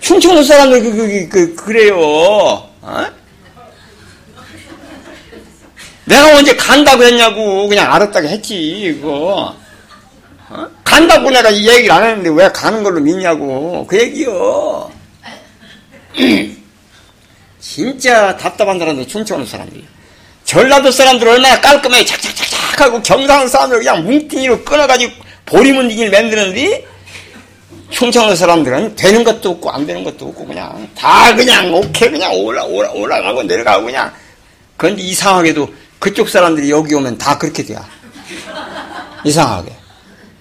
충청도 사람들 그, 그, 그, 그 래요. 어? 내가 언제 간다고 했냐고 그냥 알았다고 했지 이거 어? 간다고 내가 이 얘기를 안 했는데 왜 가는 걸로 믿냐고 그 얘기요 *clears throat* 진짜 답답한 사람들 충청도 사람들이 전라도 사람들 얼마나 깔끔해 착착착착 하고 경상도 사람들 그냥 뭉뚱이로 끊어가지고 보리문딩을 만드는데 충청도 사람들은 되는 것도 없고 안 되는 것도 없고 그냥 다 그냥 오케이 그냥 올라 올라 올라가고 내려가고 그냥 그런데 이상하게도 그쪽 사람들이 여기 오면 다 그렇게 돼요. 이상하게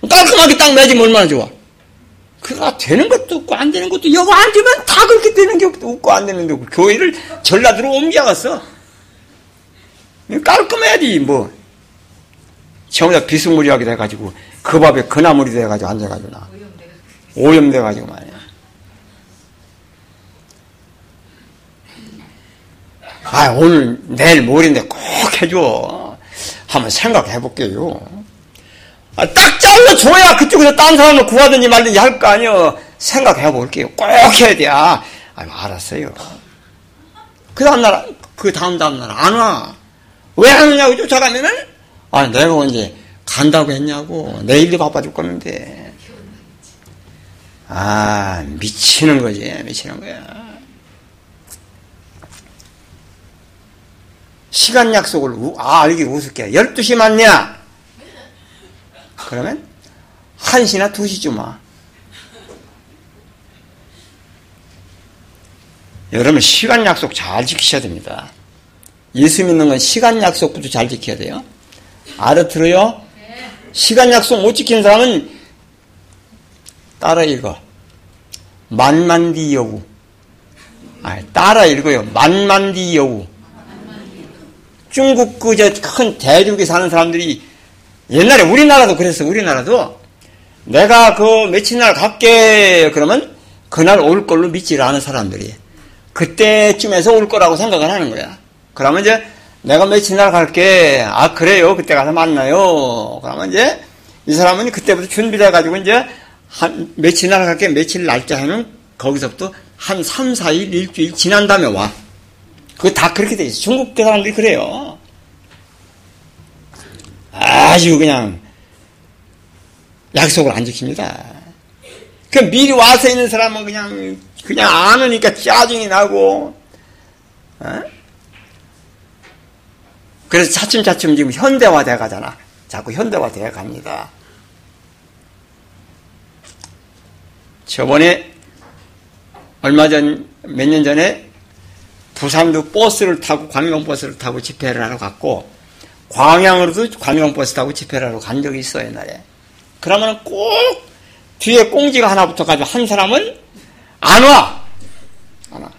깔끔하게 딱 매지면 얼마나 좋아. 그가 되는 것도 없고 안 되는 것도 여기 앉으면 다 그렇게 되는 게 없고 안 되는 게 없고 교회를 전라도로 옮겨갔어. 깔끔해야지 뭐다 비스무리하게 돼가지고 그 밥에 그나물이 돼가지고 앉아가지고 나 오염돼가지고 말이야. 아 오늘 내일 모레인데 꼭 해줘. 한번 생각해 볼게요. 아, 딱 잘라줘야 그쪽에서 딴 사람을 구하든지 말든지 할 거 아니요. 생각해 볼게요. 꼭 해야 돼. 아, 알았어요. 그 다음 날, 그 다음 다음 날 안 와. 왜 안 오냐고 쫓아가면은, 아, 내가 언제 간다고 했냐고. 내일도 바빠 죽겠는데. 아, 미치는 거지. 미치는 거야. 시간 약속을, 아, 알기 우습게. 12시 맞냐? 그러면 1시나 2시쯤 와. 여러분 시간 약속 잘 지키셔야 됩니다. 예수 믿는 건 시간 약속부터 잘 지켜야 돼요. 알아들어요? 시간 약속 못 지키는 사람은 따라 읽어. 만만디 여우. 아, 따라 읽어요. 만만디 여우. 중국 그저 큰 대륙에 사는 사람들이 옛날에 우리나라도 그랬어. 우리나라도 내가 그 며칠 날 갈게 그러면 그날 올 걸로 믿지를 않은 사람들이 그때쯤에서 올 거라고 생각을 하는 거야. 그러면 이제 내가 며칠 날 갈게. 아 그래요. 그때 가서 만나요. 그러면 이제 이 사람은 그때부터 준비돼 가지고 이제 한 며칠 날 갈게. 며칠 날짜에는 거기서부터 한 3, 4일, 일주일 지난 다음에 와. 그거 다 그렇게 돼 있어. 중국 사람들이 그래요. 아주 그냥 약속을 안 지킵니다. 그 미리 와서 있는 사람은 그냥 그냥 안 오니까 짜증이 나고 어? 그래서 차츰차츰 지금 현대화돼 가잖아. 자꾸 현대화돼 갑니다. 저번에 얼마 전 몇 년 전에 부산도 버스를 타고 관광버스를 타고 집회를 하러 갔고 광양으로도 관광버스 타고 집회를 하러 간 적이 있어 옛날에. 그러면 꼭 뒤에 꽁지가 하나 붙어가지고 한 사람은 안 와. 안 와.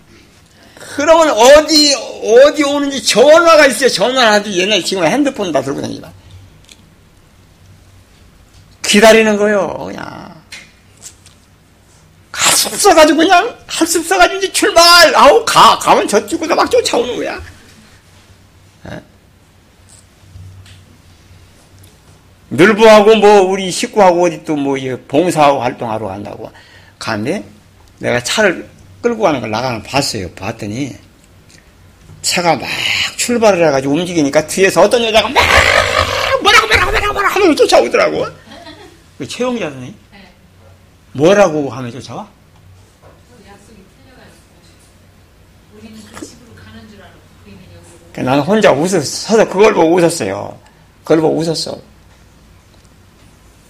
그러면 어디 어디 오는지 전화가 있어요. 전화를 하지 옛날 지금 핸드폰 다 들고 다니지만 기다리는 거요. 그냥 할수 없어가지고 그냥 할수 없어가지고 이제 출발. 아우 가 가면 저쪽으로 막 쫓아오는 거야. 늘부하고 뭐 우리 식구하고 어디 또 뭐 봉사하고 활동하러 간다고 가는데 내가 차를 끌고 가는 걸 나가는 봤어요. 봤더니 차가 막 출발을 해가지고 움직이니까 뒤에서 어떤 여자가 막 뭐라고 뭐라고 뭐라고 뭐라고 하면서 쫓아오더라고. 그 최용자 선생님 뭐라고 하면 쫓아와? 나는 혼자 웃어서 그걸 보고 웃었어요. 그걸 보고 웃었어.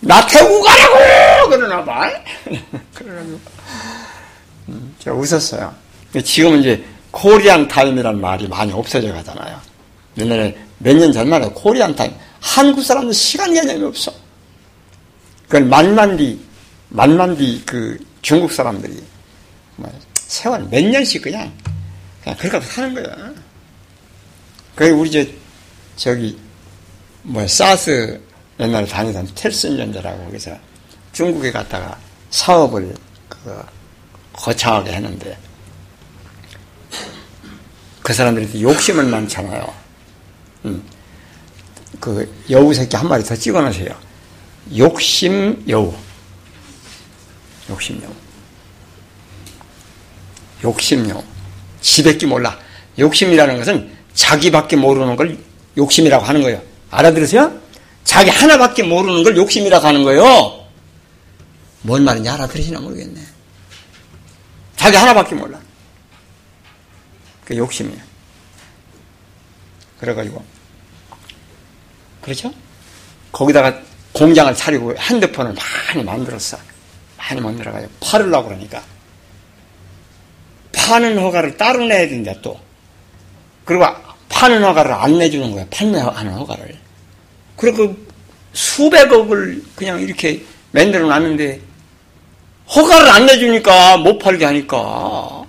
나 태우고 가라고! 그러나 봐. 그러라고. 음, 제가 웃었어요. 지금은 이제 코리안 타임이라는 말이 많이 없어져 가잖아요. 옛날에 몇 년 전만 해도 코리안 타임. 한국 사람은 시간 개념이 없어. 그건 만만디, 만만디 그 중국 사람들이 뭐 세월 몇 년씩 그냥, 그냥 그렇게 사는 거야. 그 우리 저, 저기, 뭐, 사스 옛날에 다니던 텔슨전자라고 거기서 중국에 갔다가 사업을 그 거창하게 했는데 그 사람들이 욕심을 많잖아요. 음. 그 여우 새끼 한 마리 더 찍어 놓으세요. 욕심 여우. 욕심 여우. 욕심 여우. 지밖에 몰라. 욕심이라는 것은 자기밖에 모르는 걸 욕심이라고 하는 거예요. 알아들으세요? 자기 하나밖에 모르는 걸 욕심이라고 하는 거예요. 뭔 말인지 알아들으시나 모르겠네. 자기 하나밖에 몰라. 그 욕심이야. 그래가지고. 그렇죠? 거기다가 공장을 차리고 핸드폰을 많이 만들었어. 많이 만들어가지고 팔으려고 그러니까. 파는 허가를 따로 내야 된다, 또. 그리고 파는 허가를 안 내주는 거야. 판매하는 허가를. 그리고 수백억을 그냥 이렇게 만들어 놨는데 허가를 안 내주니까 못 팔게 하니까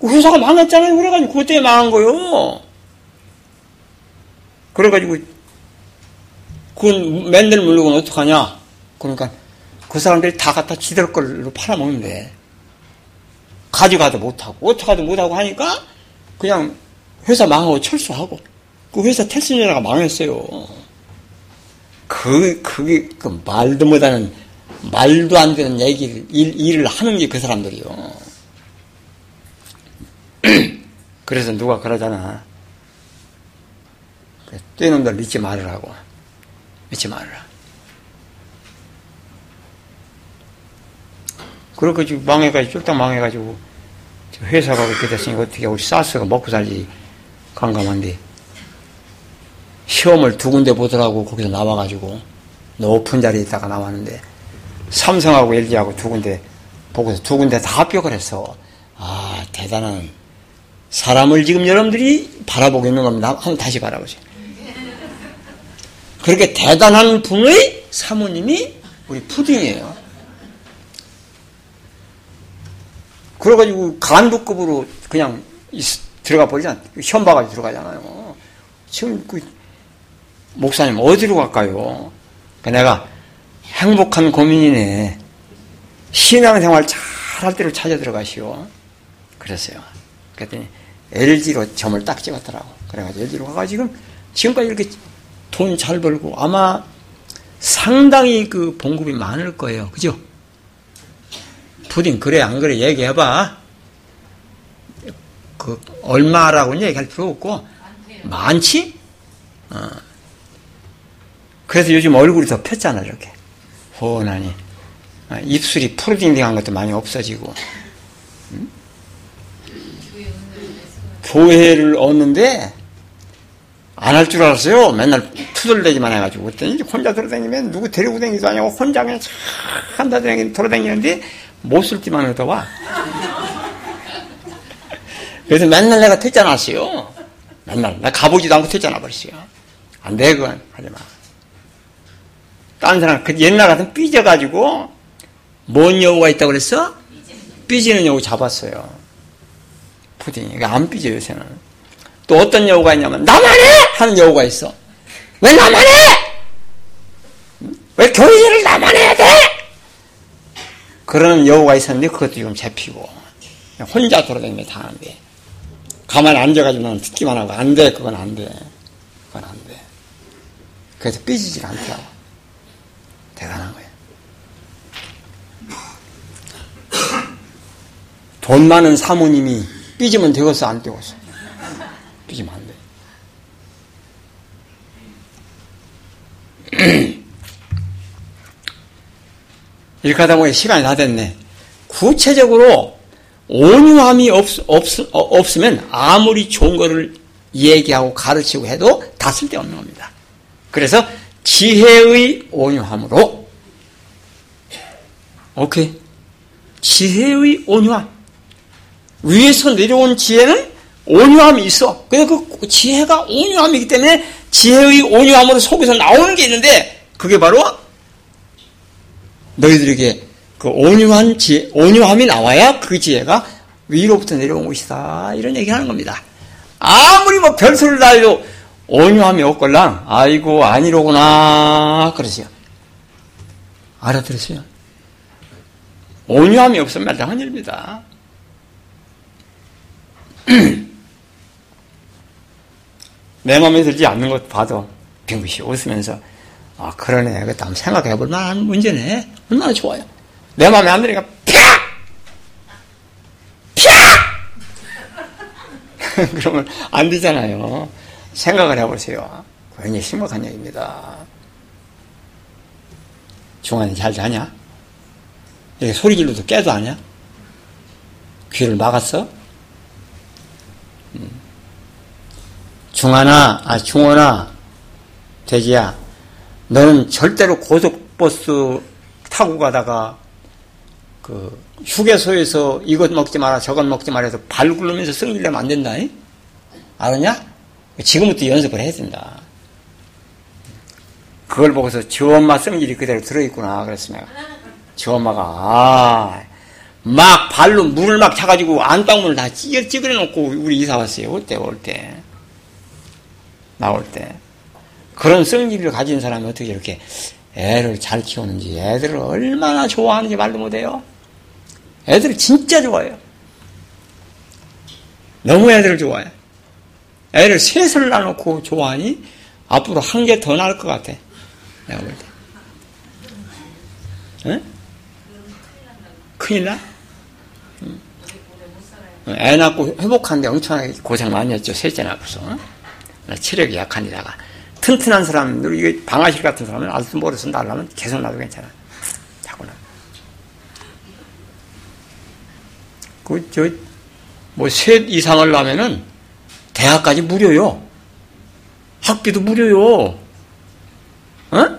그 회사가 망했잖아요. 그래가지고 그것 때문에 망한 거요. 그래가지고 그건 맨날 물르고는 어떡하냐? 그러니까 그 사람들이 다 갖다 지들 걸로 팔아먹는데 가져가도 못하고 어떡하도 못하고 하니까 그냥 회사 망하고 철수하고 그 회사 텔스니라가 망했어요. 그 그게 그 말도 못하는 말도 안 되는 얘기를 일, 일을 하는 게 그 사람들이요. *clears throat* 그래서 누가 그러잖아. 뛰놈들 믿지 말으라고. 믿지 말으라. 그렇게 지금 망해가지고, 쫄딱 망해가지고, 회사가 그렇게 됐으니까 어떻게 우리 사스가 먹고 살지 강감한데, 시험을 두 군데 보더라고 거기서 나와가지고, 높은 자리에 있다가 나왔는데, 삼성하고 LG하고 두 군데 보고서 두 군데 다 합격을 했어. 아, 대단한. 사람을 지금 여러분들이 바라보고 있는 겁니다. 한번 다시 바라보세요. 그렇게 대단한 분의 사모님이 우리 푸딩이에요. 그래가지고 간부급으로 그냥 들어가 버리잖아. 현바가지고 들어가잖아요. 지금 그 목사님 어디로 갈까요? 그러니까 내가 행복한 고민이네. 신앙생활 잘 할 때를 찾아 들어가시오. 그랬어요. 그랬더니 LG로 점을 딱 찍었더라고. 그래가지고 LG로 가가지고 지금 지금까지 이렇게 돈 잘 벌고 아마 상당히 그 봉급이 많을 거예요. 그죠? 부딘 그래 안 그래 얘기해봐. 그 얼마라고는 얘기할 필요 없고 많지? 어. 그래서 요즘 얼굴이 더 폈잖아 이렇게. 훤하니 아, 입술이 푸르딩딩한 것도 많이 없어지고 응? 교회를 얻는데 안 할 줄 알았어요. 맨날 투덜대기만 해가지고 그랬더니 혼자 돌아다니면 누구 데리고 다니기도 아니고 혼자 그냥 한다 돌아다니는데 못쓸 때만 얻어 와. *laughs* 그래서 맨날 내가 퇴짜놨어요. 맨날 나 가보지도 않고 퇴짜나 버렸어요. 안 돼 그건 하지 마. 딴 사람, 그 옛날 같은 삐져가지고, 뭔 여우가 있다고 그랬어? 삐지는 여우 잡았어요. 푸딩이. 안 삐져, 요새는. 또 어떤 여우가 있냐면, 나만 해! 하는 여우가 있어. 왜 나만 해! 왜 교회를 나만 해야 돼! 그런 여우가 있었는데, 그것도 지금 잡히고. 혼자 돌아다니며 다 하는데. 가만히 앉아가지고 듣기만 하고, 안 돼, 그건 안 돼. 그건 안 돼. 그래서 삐지질 않더라고. 대단한 거예요. *coughs* 돈 많은 사모님이 삐지면 되겠어, 안 되겠어? 삐지면 안 돼. *coughs* 이렇게 하다 보니 시간이 다 됐네. 구체적으로 온유함이 없, 없, 없으면 아무리 좋은 거를 얘기하고 가르치고 해도 다 쓸데없는 겁니다. 그래서 지혜의 온유함으로. 오케이. 지혜의 온유함. 위에서 내려온 지혜는 온유함이 있어. 그래서 그 지혜가 온유함이기 때문에 지혜의 온유함으로 속에서 나오는 게 있는데 그게 바로 너희들에게 그 온유한 지혜, 온유함이 나와야 그 지혜가 위로부터 내려온 것이다. 이런 얘기 하는 겁니다. 아무리 뭐다 해도 온유함이 없걸랑 아이고 아니로구나 그러세요. 알아들으세요? 온유함이 없으면 말당한 일입니다. *clears throat* 내 마음에 들지 않는 것 봐도 빙긋이 웃으면서 아 그러네 그것도 한번 생각해 볼 만한 문제네 얼마나 좋아요 내 마음에 안 들으니까 펴! 펴! *laughs* 그러면 안 되잖아요 생각을 해보세요. 굉장히 심각한 얘기입니다. 중환이 잘 자냐? 이렇게 소리 질러도 깨도 아냐? 귀를 막았어? 음. 중환아, 아, 중원아, 돼지야, 너는 절대로 고속버스 타고 가다가 그 휴게소에서 이것 먹지 마라, 저것 먹지 마라 해서 발 승질 내면 안 된다. 이? 알았냐? 지금부터 연습을 해야 된다. 그걸 보고서 저 엄마 성질이 그대로 들어있구나. 내가. 저 엄마가, 아, 막 발로 물을 막 차가지고 안방문을 다 찌그러, 찌그러 놓고 우리 이사 왔어요. 올 때, 올 때. 나올 때. 그런 성질을 가진 사람이 어떻게 이렇게 애를 잘 키우는지 애들을 얼마나 좋아하는지 말도 못해요. 애들을 진짜 좋아해요. 너무 애들을 좋아해. 애를 셋을 낳아놓고 좋아하니 앞으로 한 개 더 낳을 것 같아. 내가 볼 때. 응? 큰일 나? 응. 애 낳고 회복하는데 엄청나게 고생 많이 했죠. 셋째 낳고서. 체력이 약한 데다가. 튼튼한 사람들, 이게 방아실 같은 사람은 아직도 모르서 날라면 계속 나도 괜찮아. 자꾸 나. 그, 저, 뭐, 셋 이상을 나면은 대학까지 무료요. 학비도 무료요. 어?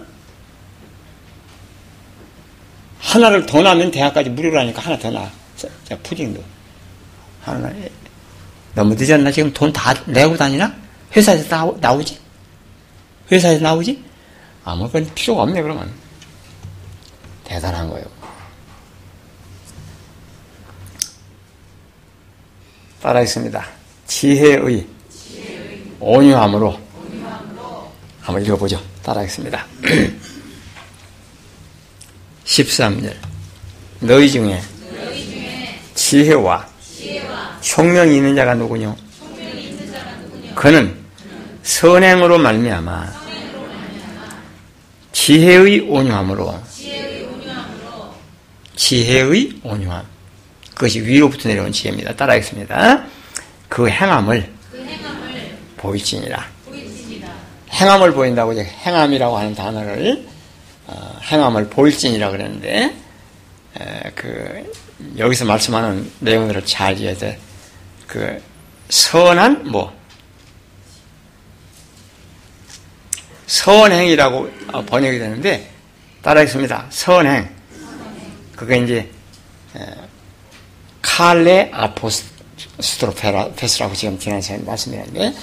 하나를 더 나면 대학까지 무료라니까 하나 더 나. 자, 푸딩도. 하나, 너무 늦었나? 지금 돈 다 내고 다니나? 회사에서 나오, 나오지? 회사에서 나오지? 아무 건 필요가 없네, 그러면. 대단한 거예요. 따라했습니다. 지혜의, 온유함으로, 한번 읽어보죠. 따라하겠습니다. *clears throat* 13절. 너희 중에, 지혜와, 총명이 있는 자가 누구뇨? 그는 선행으로 말미암아 지혜의 온유함으로 지혜의 온유함 그것이 위로부터 내려온 지혜입니다. 따라하겠습니다. 그 행함을 보일지니라. 행함을 보인다고 이제 행함이라고 하는 단어를 어, 행함을 보일지니라 그랬는데 에, 그 여기서 말씀하는 내용들을 잘 이해해야 돼. 그 선한 뭐 선행이라고 번역이 되는데 따라하겠습니다. 선행. 그게 이제 칼레 아포스 트로페스라고 지금 지난 시간에 말씀드렸는데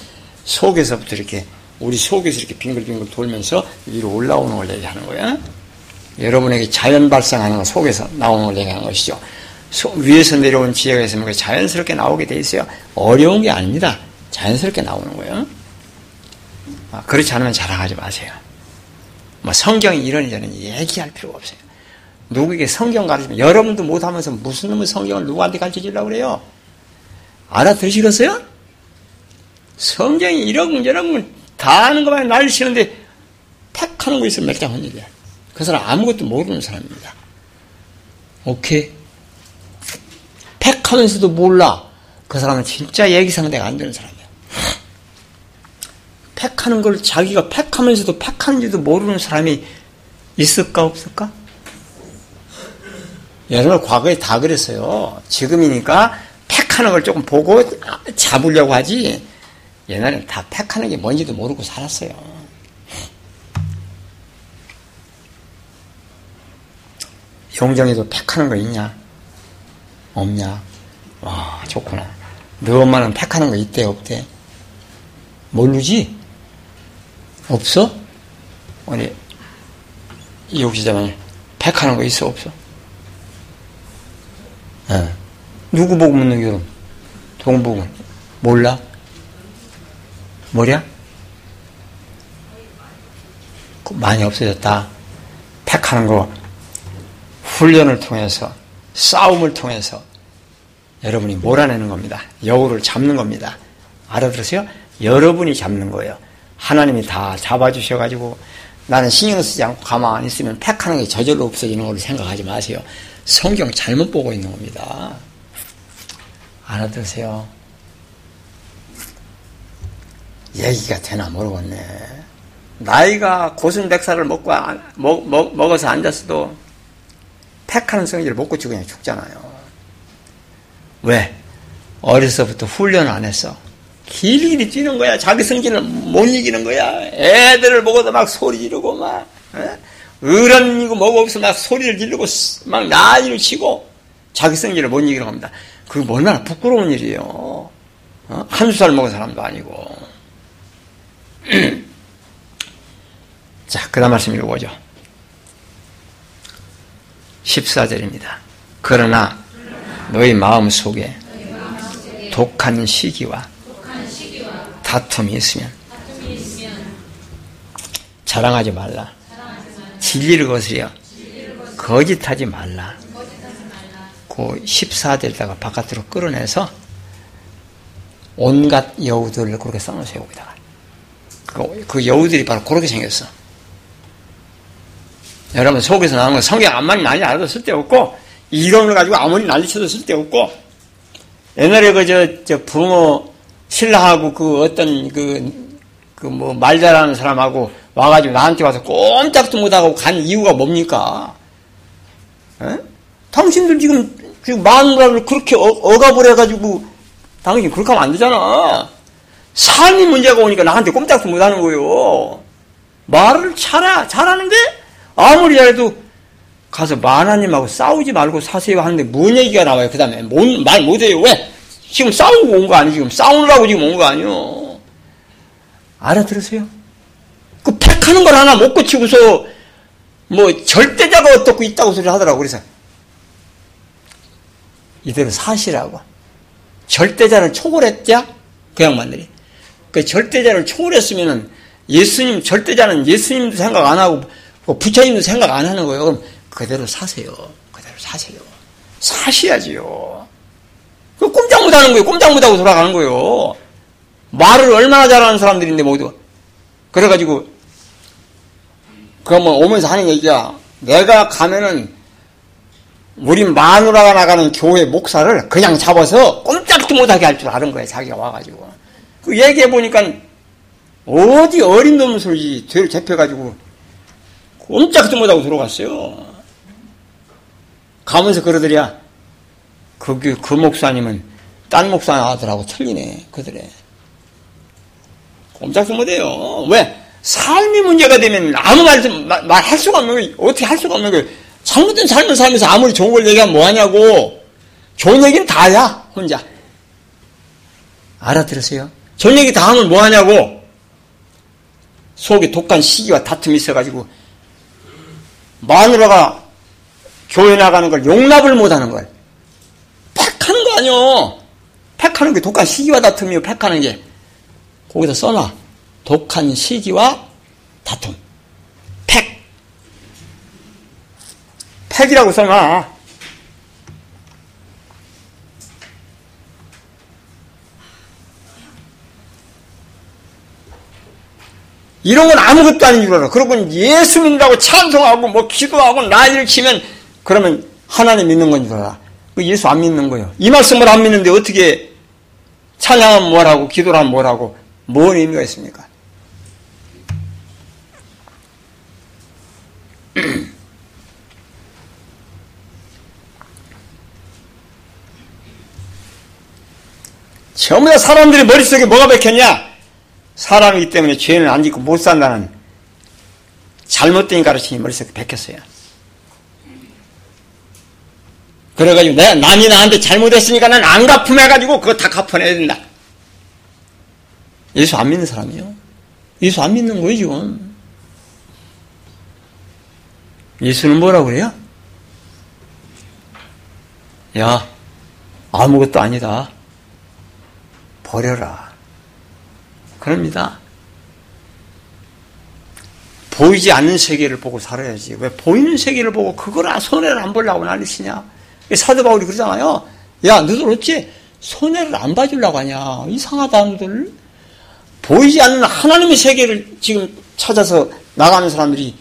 속에서부터 이렇게 우리 속에서 이렇게 빙글빙글 돌면서 위로 올라오는 걸 얘기하는 거야. 여러분에게 자연 발생하는 거 속에서 나오는 걸 얘기하는 것이죠. 소, 위에서 내려온 지혜가 있으면 자연스럽게 나오게 돼 있어요. 어려운 게 아닙니다. 자연스럽게 나오는 거예요. 아, 그렇지 않으면 자랑하지 마세요. 뭐 성경이 이런 이런 얘기할 필요가 없어요. 누구에게 성경 가르치면 여러분도 못하면서 무슨 놈의 성경을 누구한테 가르쳐 주려고 그래요? 알아들으시겠어요? 성경이 이런 저런 다 아는 것만 날리시는데 팩하는 거 있으면 멸장한 일이야. 그 사람 아무것도 모르는 사람입니다. 오케이? 팩 하면서도 몰라. 그 사람은 진짜 얘기 상대가 안 되는 사람이야. 팩 하는 걸 자기가 팩 하면서도 팩 하는지도 모르는 사람이 있을까 없을까? 여러분 과거에 다 그랬어요. 지금이니까 팩하는 걸 조금 보고 잡으려고 하지. 옛날엔 다 팩하는 게 뭔지도 모르고 살았어요. 용정이도 팩하는 거 있냐? 없냐? 와 좋구나. 너 엄마는 팩하는 거 있대 없대? 모르지? 없어? 우리 이옥시자만 팩하는 거 있어 없어? 네. 누구 보고 묻는 결혼? 동복은 몰라? 뭐냐? 많이 없어졌다. 팩하는 거 훈련을 통해서 싸움을 통해서 여러분이 몰아내는 겁니다. 여우를 잡는 겁니다. 알아들으세요? 여러분이 잡는 거예요. 하나님이 다 잡아주셔가지고 나는 신경 쓰지 않고 가만히 있으면 팩하는 게 저절로 없어지는 걸로 생각하지 마세요. 성경 잘못 보고 있는 겁니다. 알아들으세요? 얘기가 되나 모르겠네. 나이가 고순백살을 먹고, 먹, 먹, 먹어서 앉았어도 팩하는 성질을 못 고치고 그냥 죽잖아요. 왜? 어려서부터 훈련을 안 했어. 길길이 뛰는 거야. 자기 성질을 못 이기는 거야. 애들을 보고도 막 소리 지르고 막 어른이고 뭐고 없어 막 소리를 지르고 막 난리를 치고 자기 성질을 못 이기는 겁니다. 그게 얼마나 부끄러운 일이에요. 어? 한두 살 먹은 사람도 아니고. *clears throat* 자, 그 다음 말씀 읽어보죠. 14절입니다. 그러나 너희 마음 속에 독한 시기와 다툼이 있으면 자랑하지 말라. 진리를 거스려. 거짓하지 말라. 그 14절에다가 바깥으로 끌어내서 온갖 여우들을 그렇게 써놓으세요, 거기다가. 그, 그 여우들이 바로 그렇게 생겼어. 여러분, 속에서 나오는 건 성경 암만 난리 알아도 쓸데없고, 이론을 가지고 아무리 난리쳐도 쓸데없고, 옛날에 그, 저, 저, 부모, 신랑하고 그 어떤 그, 그 뭐 말 잘하는 사람하고 와가지고 나한테 와서 꼼짝도 못하고 간 이유가 뭡니까? 에? 당신들 지금, 지금 마누라를 그렇게 어, 가버려가지고 당신 그렇게 하면 안 되잖아. 삶이 문제가 오니까 나한테 꼼짝도 못하는 거예요. 말을 잘하, 잘하는데 아무리 잘해도 가서 마나님하고 싸우지 말고 사세요 하는데 뭔 얘기가 나와요. 그 다음에 말 못해요. 왜? 지금 싸우고 온 거 아니에요. 지금 싸우려고 지금 온 거 아니에요. 알아들으세요? 그 팩하는 걸 하나 못 고치고서 뭐 절대자가 어떻고 있다고 소리 하더라고. 그래서 이대로 사시라고. 절대자를 초월했자? 그 양반들이. 그 절대자를 초월했으면은 예수님, 절대자는 예수님도 생각 안 하고 뭐 부처님도 생각 안 하는 거예요. 그럼 그대로 사세요. 그대로 사세요. 사셔야지요. 그 꼼짝 못 하는 거예요. 꼼짝 못 하고 돌아가는 거예요. 말을 얼마나 잘하는 사람들인데 모두. 그래가지고, 그뭐 오면서 하는 얘기야. 내가 가면은 우리 마누라가 나가는 교회 목사를 그냥 잡아서 꼼짝도 못하게 할 줄 아는 거예요. 자기가 와가지고. 그 얘기해 보니까 어디 어린 놈 소리지 죄를 잡혀가지고 꼼짝도 못하고 들어갔어요. 가면서 그러더랴. 그, 그, 그 목사님은 딴 목사 아들하고 틀리네. 그들에. 꼼짝도 못해요. 왜? 삶이 문제가 되면 아무 말도 말할 수가 없는 거예요. 어떻게 할 수가 없는 거예요. 잘못된 삶을 살면서 아무리 좋은 걸 얘기하면 뭐하냐고. 좋은 얘기는 다야, 혼자. 알아들으세요? 좋은 얘기 다 하면 뭐하냐고. 속에 독한 시기와 다툼이 있어가지고 마누라가 교회 나가는 걸 용납을 못하는 걸. 팩하는 거 아니요. 팩하는 게 독한 시기와 다툼이요. 팩하는 게. 거기서 써놔. 독한 시기와 다툼. 팩. 팩이라고 써놔. 이런 건 아무것도 아닌 줄 알아. 그러고 예수 믿는다고 찬송하고 뭐 기도하고 난리를 치면 그러면 하나님 믿는 건 줄 알아. 그 예수 안 믿는 거예요. 이 말씀을 안 믿는데 어떻게 찬양하면 뭐라고 기도를 하면 뭐라고 뭔 의미가 있습니까? *clears throat* 전부 다 사람들이 머릿속에 뭐가 박혔냐? 사람이기 때문에 죄는 안 짓고 못 산다는 잘못된 가르침이 머릿속에 박혔어요. 그래가지고 내가 남이 나한테 잘못했으니까 난 안 갚음해가지고 그거 다 갚아내야 된다. 예수 안 믿는 사람이요. 예수 안 믿는 거예요, 지금. 예수는 뭐라고 그래요? 야, 아무것도 아니다. 버려라. 그럽니다. 보이지 않는 세계를 보고 살아야지. 왜 보이는 세계를 보고 그걸 손해를 안 보려고 난리치냐? 사도 바울이 그러잖아요. 야, 너들 어찌 손해를 안 봐주려고 하냐? 이상하다, 너들. 보이지 않는 하나님의 세계를 지금 찾아서 나가는 사람들이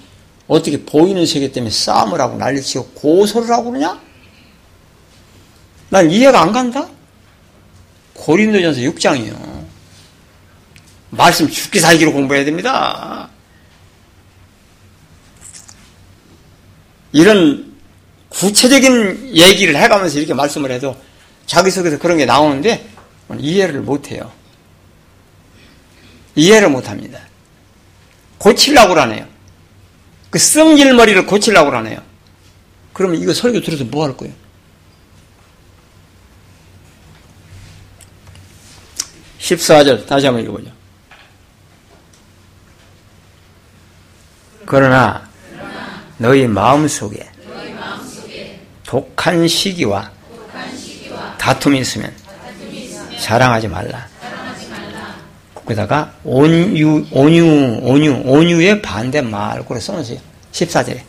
어떻게 보이는 세계 때문에 싸움을 하고 난리치고 고소를 하고 그러냐? 난 이해가 안 간다? 고린도전서 6장이요. 말씀 죽기 살기로 공부해야 됩니다. 이런 구체적인 얘기를 해가면서 이렇게 말씀을 해도 자기 속에서 그런 게 나오는데 이해를 못해요. 이해를 못합니다. 고치려고 하네요. 그 성질머리를 고치려고 하네요. 그러면 이거 설교 들어서 뭐 할 거예요? 14절 다시 한번 읽어보죠. 그러나 너희 마음속에 독한 시기와 다툼이 있으면 자랑하지 말라. 거기다가 온유, 온유, 온유, 온유의 반대말, 그래 써놓으세요. 14절에.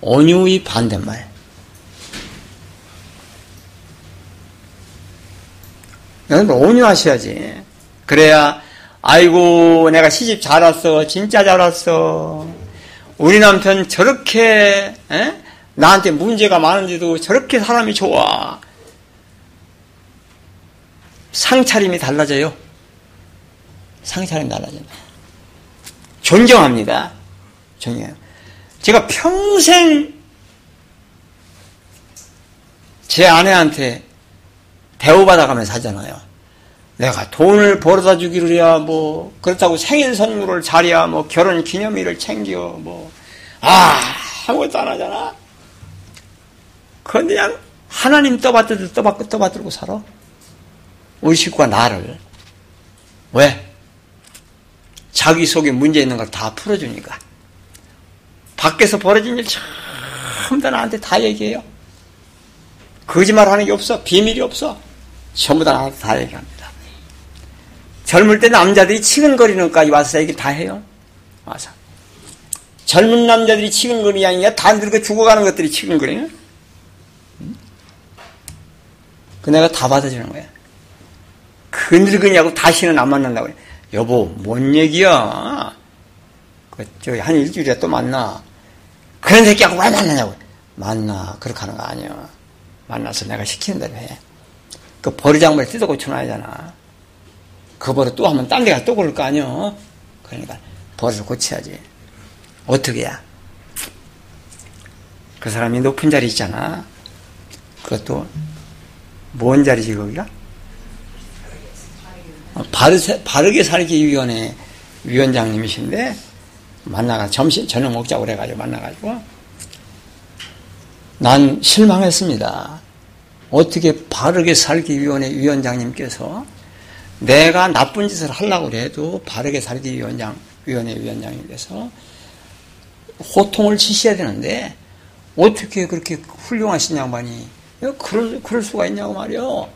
온유의 반대말. 여러분, 온유하셔야지. 그래야, 아이고, 내가 시집 잘 왔어. 진짜 잘 왔어. 우리 남편 저렇게, 에? 나한테 문제가 많은데도 저렇게 사람이 좋아. 상차림이 달라져요. 상차림이 달라진다. 존경합니다. 존경. 제가 평생 제 아내한테 대우받아가면서 하잖아요. 내가 돈을 벌어다 주기를 해야 뭐 그렇다고 생일 선물을 잘해야 뭐 결혼 기념일을 챙겨 뭐 아 아무것도 안 하잖아. 그런데 그냥 하나님 떠받들고 떠받고 떠받들고 살아. 우리 식구가 나를 왜? 자기 속에 문제 있는 걸 다 풀어주니까. 밖에서 벌어진 일 전부 다 나한테 다 얘기해요. 거짓말 하는 게 없어. 비밀이 없어. 전부 다 다 얘기합니다. 젊을 때 남자들이 치근거리는까지 와서 얘기 다 해요. 와서. 젊은 남자들이 치근거리는 게 아니라 다 늙어 죽어가는 것들이 치근거리는 그 내가 다 받아주는 거야. 그 늙으냐고 다시는 안 만난다고 그래. 여보, 뭔 얘기야? 그, 저기, 한 일주일에 또 만나. 그런 새끼하고 왜 만나냐고. 만나. 그렇게 하는 거 아니야. 만나서 내가 시키는 대로 해. 그 버리장물 뜯어 고쳐놔야 잖아. 그 버릇 또 하면 딴 데가 또 그럴 거 아니야. 그러니까 버릇을 고쳐야지. 어떻게 야? 그 사람이 높은 자리 있잖아. 그것도 뭔 자리지 거기가? 바르세, 바르게 살기 위원회 위원장님이신데 만나가 점심 저녁 먹자고 그래가지고 만나가지고 난 실망했습니다. 어떻게 바르게 살기 위원회 위원장님께서 내가 나쁜 짓을 하려고 해도 바르게 살기 위원장 위원회 위원장님께서 호통을 치셔야 되는데 어떻게 그렇게 훌륭하신 양반이 그럴, 그럴 수가 있냐고 말이요.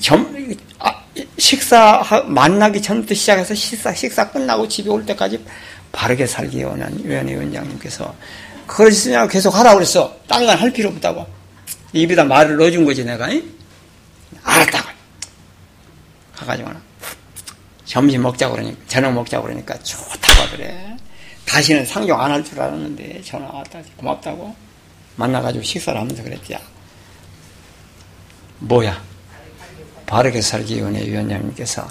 점, 아, 식사, 만나기 전부터 시작해서 식사, 식사 끝나고 집에 올 때까지 바르게 살기 원한 위원회 위원장님께서 그러시냐고 계속 하라고 그랬어. 딴 건 할 필요 없다고. 입에다 말을 넣어준 거지, 내가. 잉? 알았다고. 가가지고는. 점심 먹자고 그러니까, 저녁 먹자고 그러니까 좋다고 그래. 다시는 상종 안 할 줄 알았는데 전화 왔다. 고맙다고. 만나가지고 식사를 하면서 그랬지. 뭐야? 바르게 살기 위원회 위원장님께서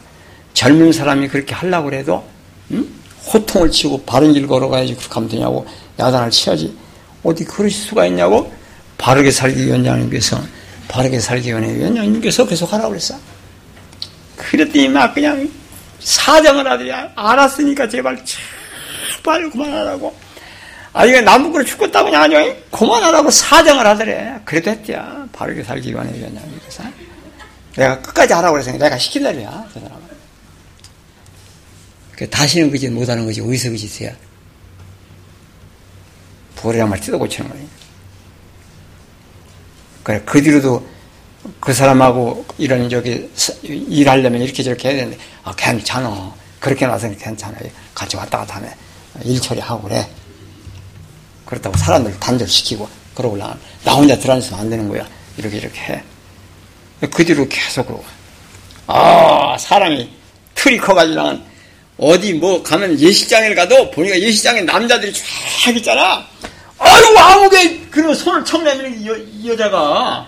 젊은 사람이 그렇게 하려고 해도 응? 호통을 치고 바른 길 걸어가야지 그렇게 하면 되냐고 야단을 치야지 어디 그럴 수가 있냐고 바르게 살기 위원장님께서 바르게 살기 위원회 위원장님께서 계속 하라고 그랬어. 그랬더니 막 그냥 사정을 하더니 알았으니까 제발 제발 그만하라고. 아 이게 나무그로 죽겠다고 그냥 아니 그만하라고 사정을 하더래. 그래도 했대야 바르게 살기 위원장님께서. 내가 끝까지 하라고 그래서 내가 시킨다리야, 저 사람은. 그 다시는 그짓 못하는 거지, 어디서 그 짓이야? 보리랑 말 뜯어 고치는 거니. 그래, 그 뒤로도 그 사람하고 이런 저기 일하려면 이렇게 저렇게 해야 되는데, 아, 괜찮아. 그렇게 나서 괜찮아. 같이 왔다 갔다 하면 일 처리하고 그래. 그렇다고 사람들 단절시키고, 그러고 나, 나 혼자 들어앉으면 안 되는 거야. 이렇게 이렇게 해. 그 뒤로 계속 그러고. 아, 사람이 틀이 커가지고 어디 뭐 가면 예식장에 가도 보니까 예식장에 남자들이 쫙 있잖아. 아유, 아무게 그런 손을 척 내미는 이, 여, 이 여자가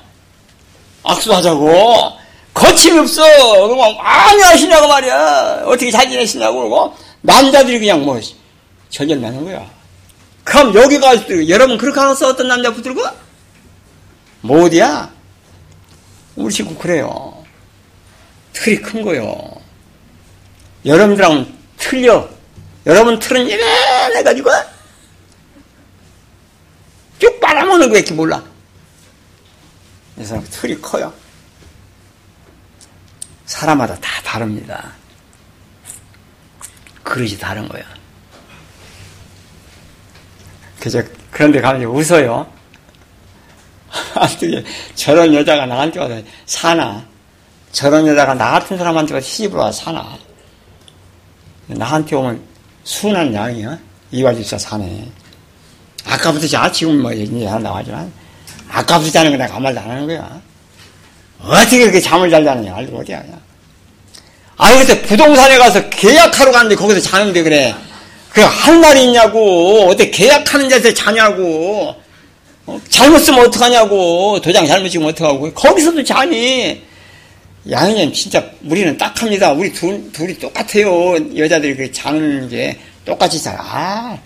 악수하자고. 거침이 없어. 그러면 아니 하시냐고 말이야. 어떻게 잘 지내시냐고 그러고 남자들이 그냥 뭐 전열나는 거야. 그럼 여기 가서 여러분 그렇게 하서 어떤 남자 붙들고? 뭐 어디야? 우리 친구 그래요. 틀이 큰 거요. 여러분들하고는 틀려. 여러분 틀은 이래가지고 쭉 빨아먹는 거밖에 몰라. 이 사람 틀이 커요. 사람마다 다 다릅니다. 그릇이 다른 거야. 그저 그런데 가면 웃어요. *laughs* 어떻게 저런 여자가 나한테 와서 사나? 저런 여자가 나 같은 사람한테 시집을 와서 사나. 나한테 오면 순한 양이야. 이화집사 사네. 아까부터 자, 지금 뭐 얘기 한다고 하지만, 아까부터 자는 거 내가 아무 말도 안 하는 거야. 어떻게 그렇게 잠을 잘 자느냐, 알고 어디야. 아니, 그때 부동산에 가서 계약하러 갔는데 거기서 자는데 그래. 그 할 말이 있냐고. 어떻게 계약하는 데서 자냐고. 어? 잘못 쓰면 어떡하냐고. 도장 잘못 찍으면 어떡하고. 거기서도 자니. 양이님, 진짜, 우리는 딱합니다. 우리 둘, 둘이 똑같아요. 여자들이 그 자는 게 똑같이 자. 아.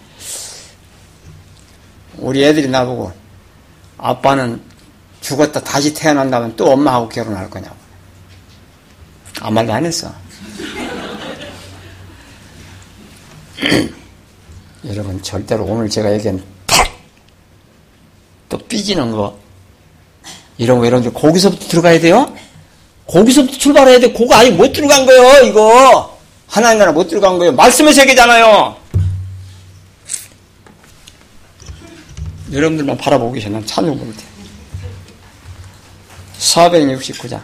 우리 애들이 나보고, 아빠는 죽었다 다시 태어난다면 또 엄마하고 결혼할 거냐고. 아무 말도 안 했어. *clears throat* 여러분, 절대로 오늘 제가 얘기한 탁! 또 삐지는 거. 이런 거, 이런 거, 거기서부터 들어가야 돼요? 거기서부터 출발해야 돼. 그거 아직 못 들어간 거예요, 이거. 하나님 나라 못 들어간 거예요. 말씀의 세계잖아요. 여러분들만 바라보고 계셔. 난 찬송 부를 때. 469장.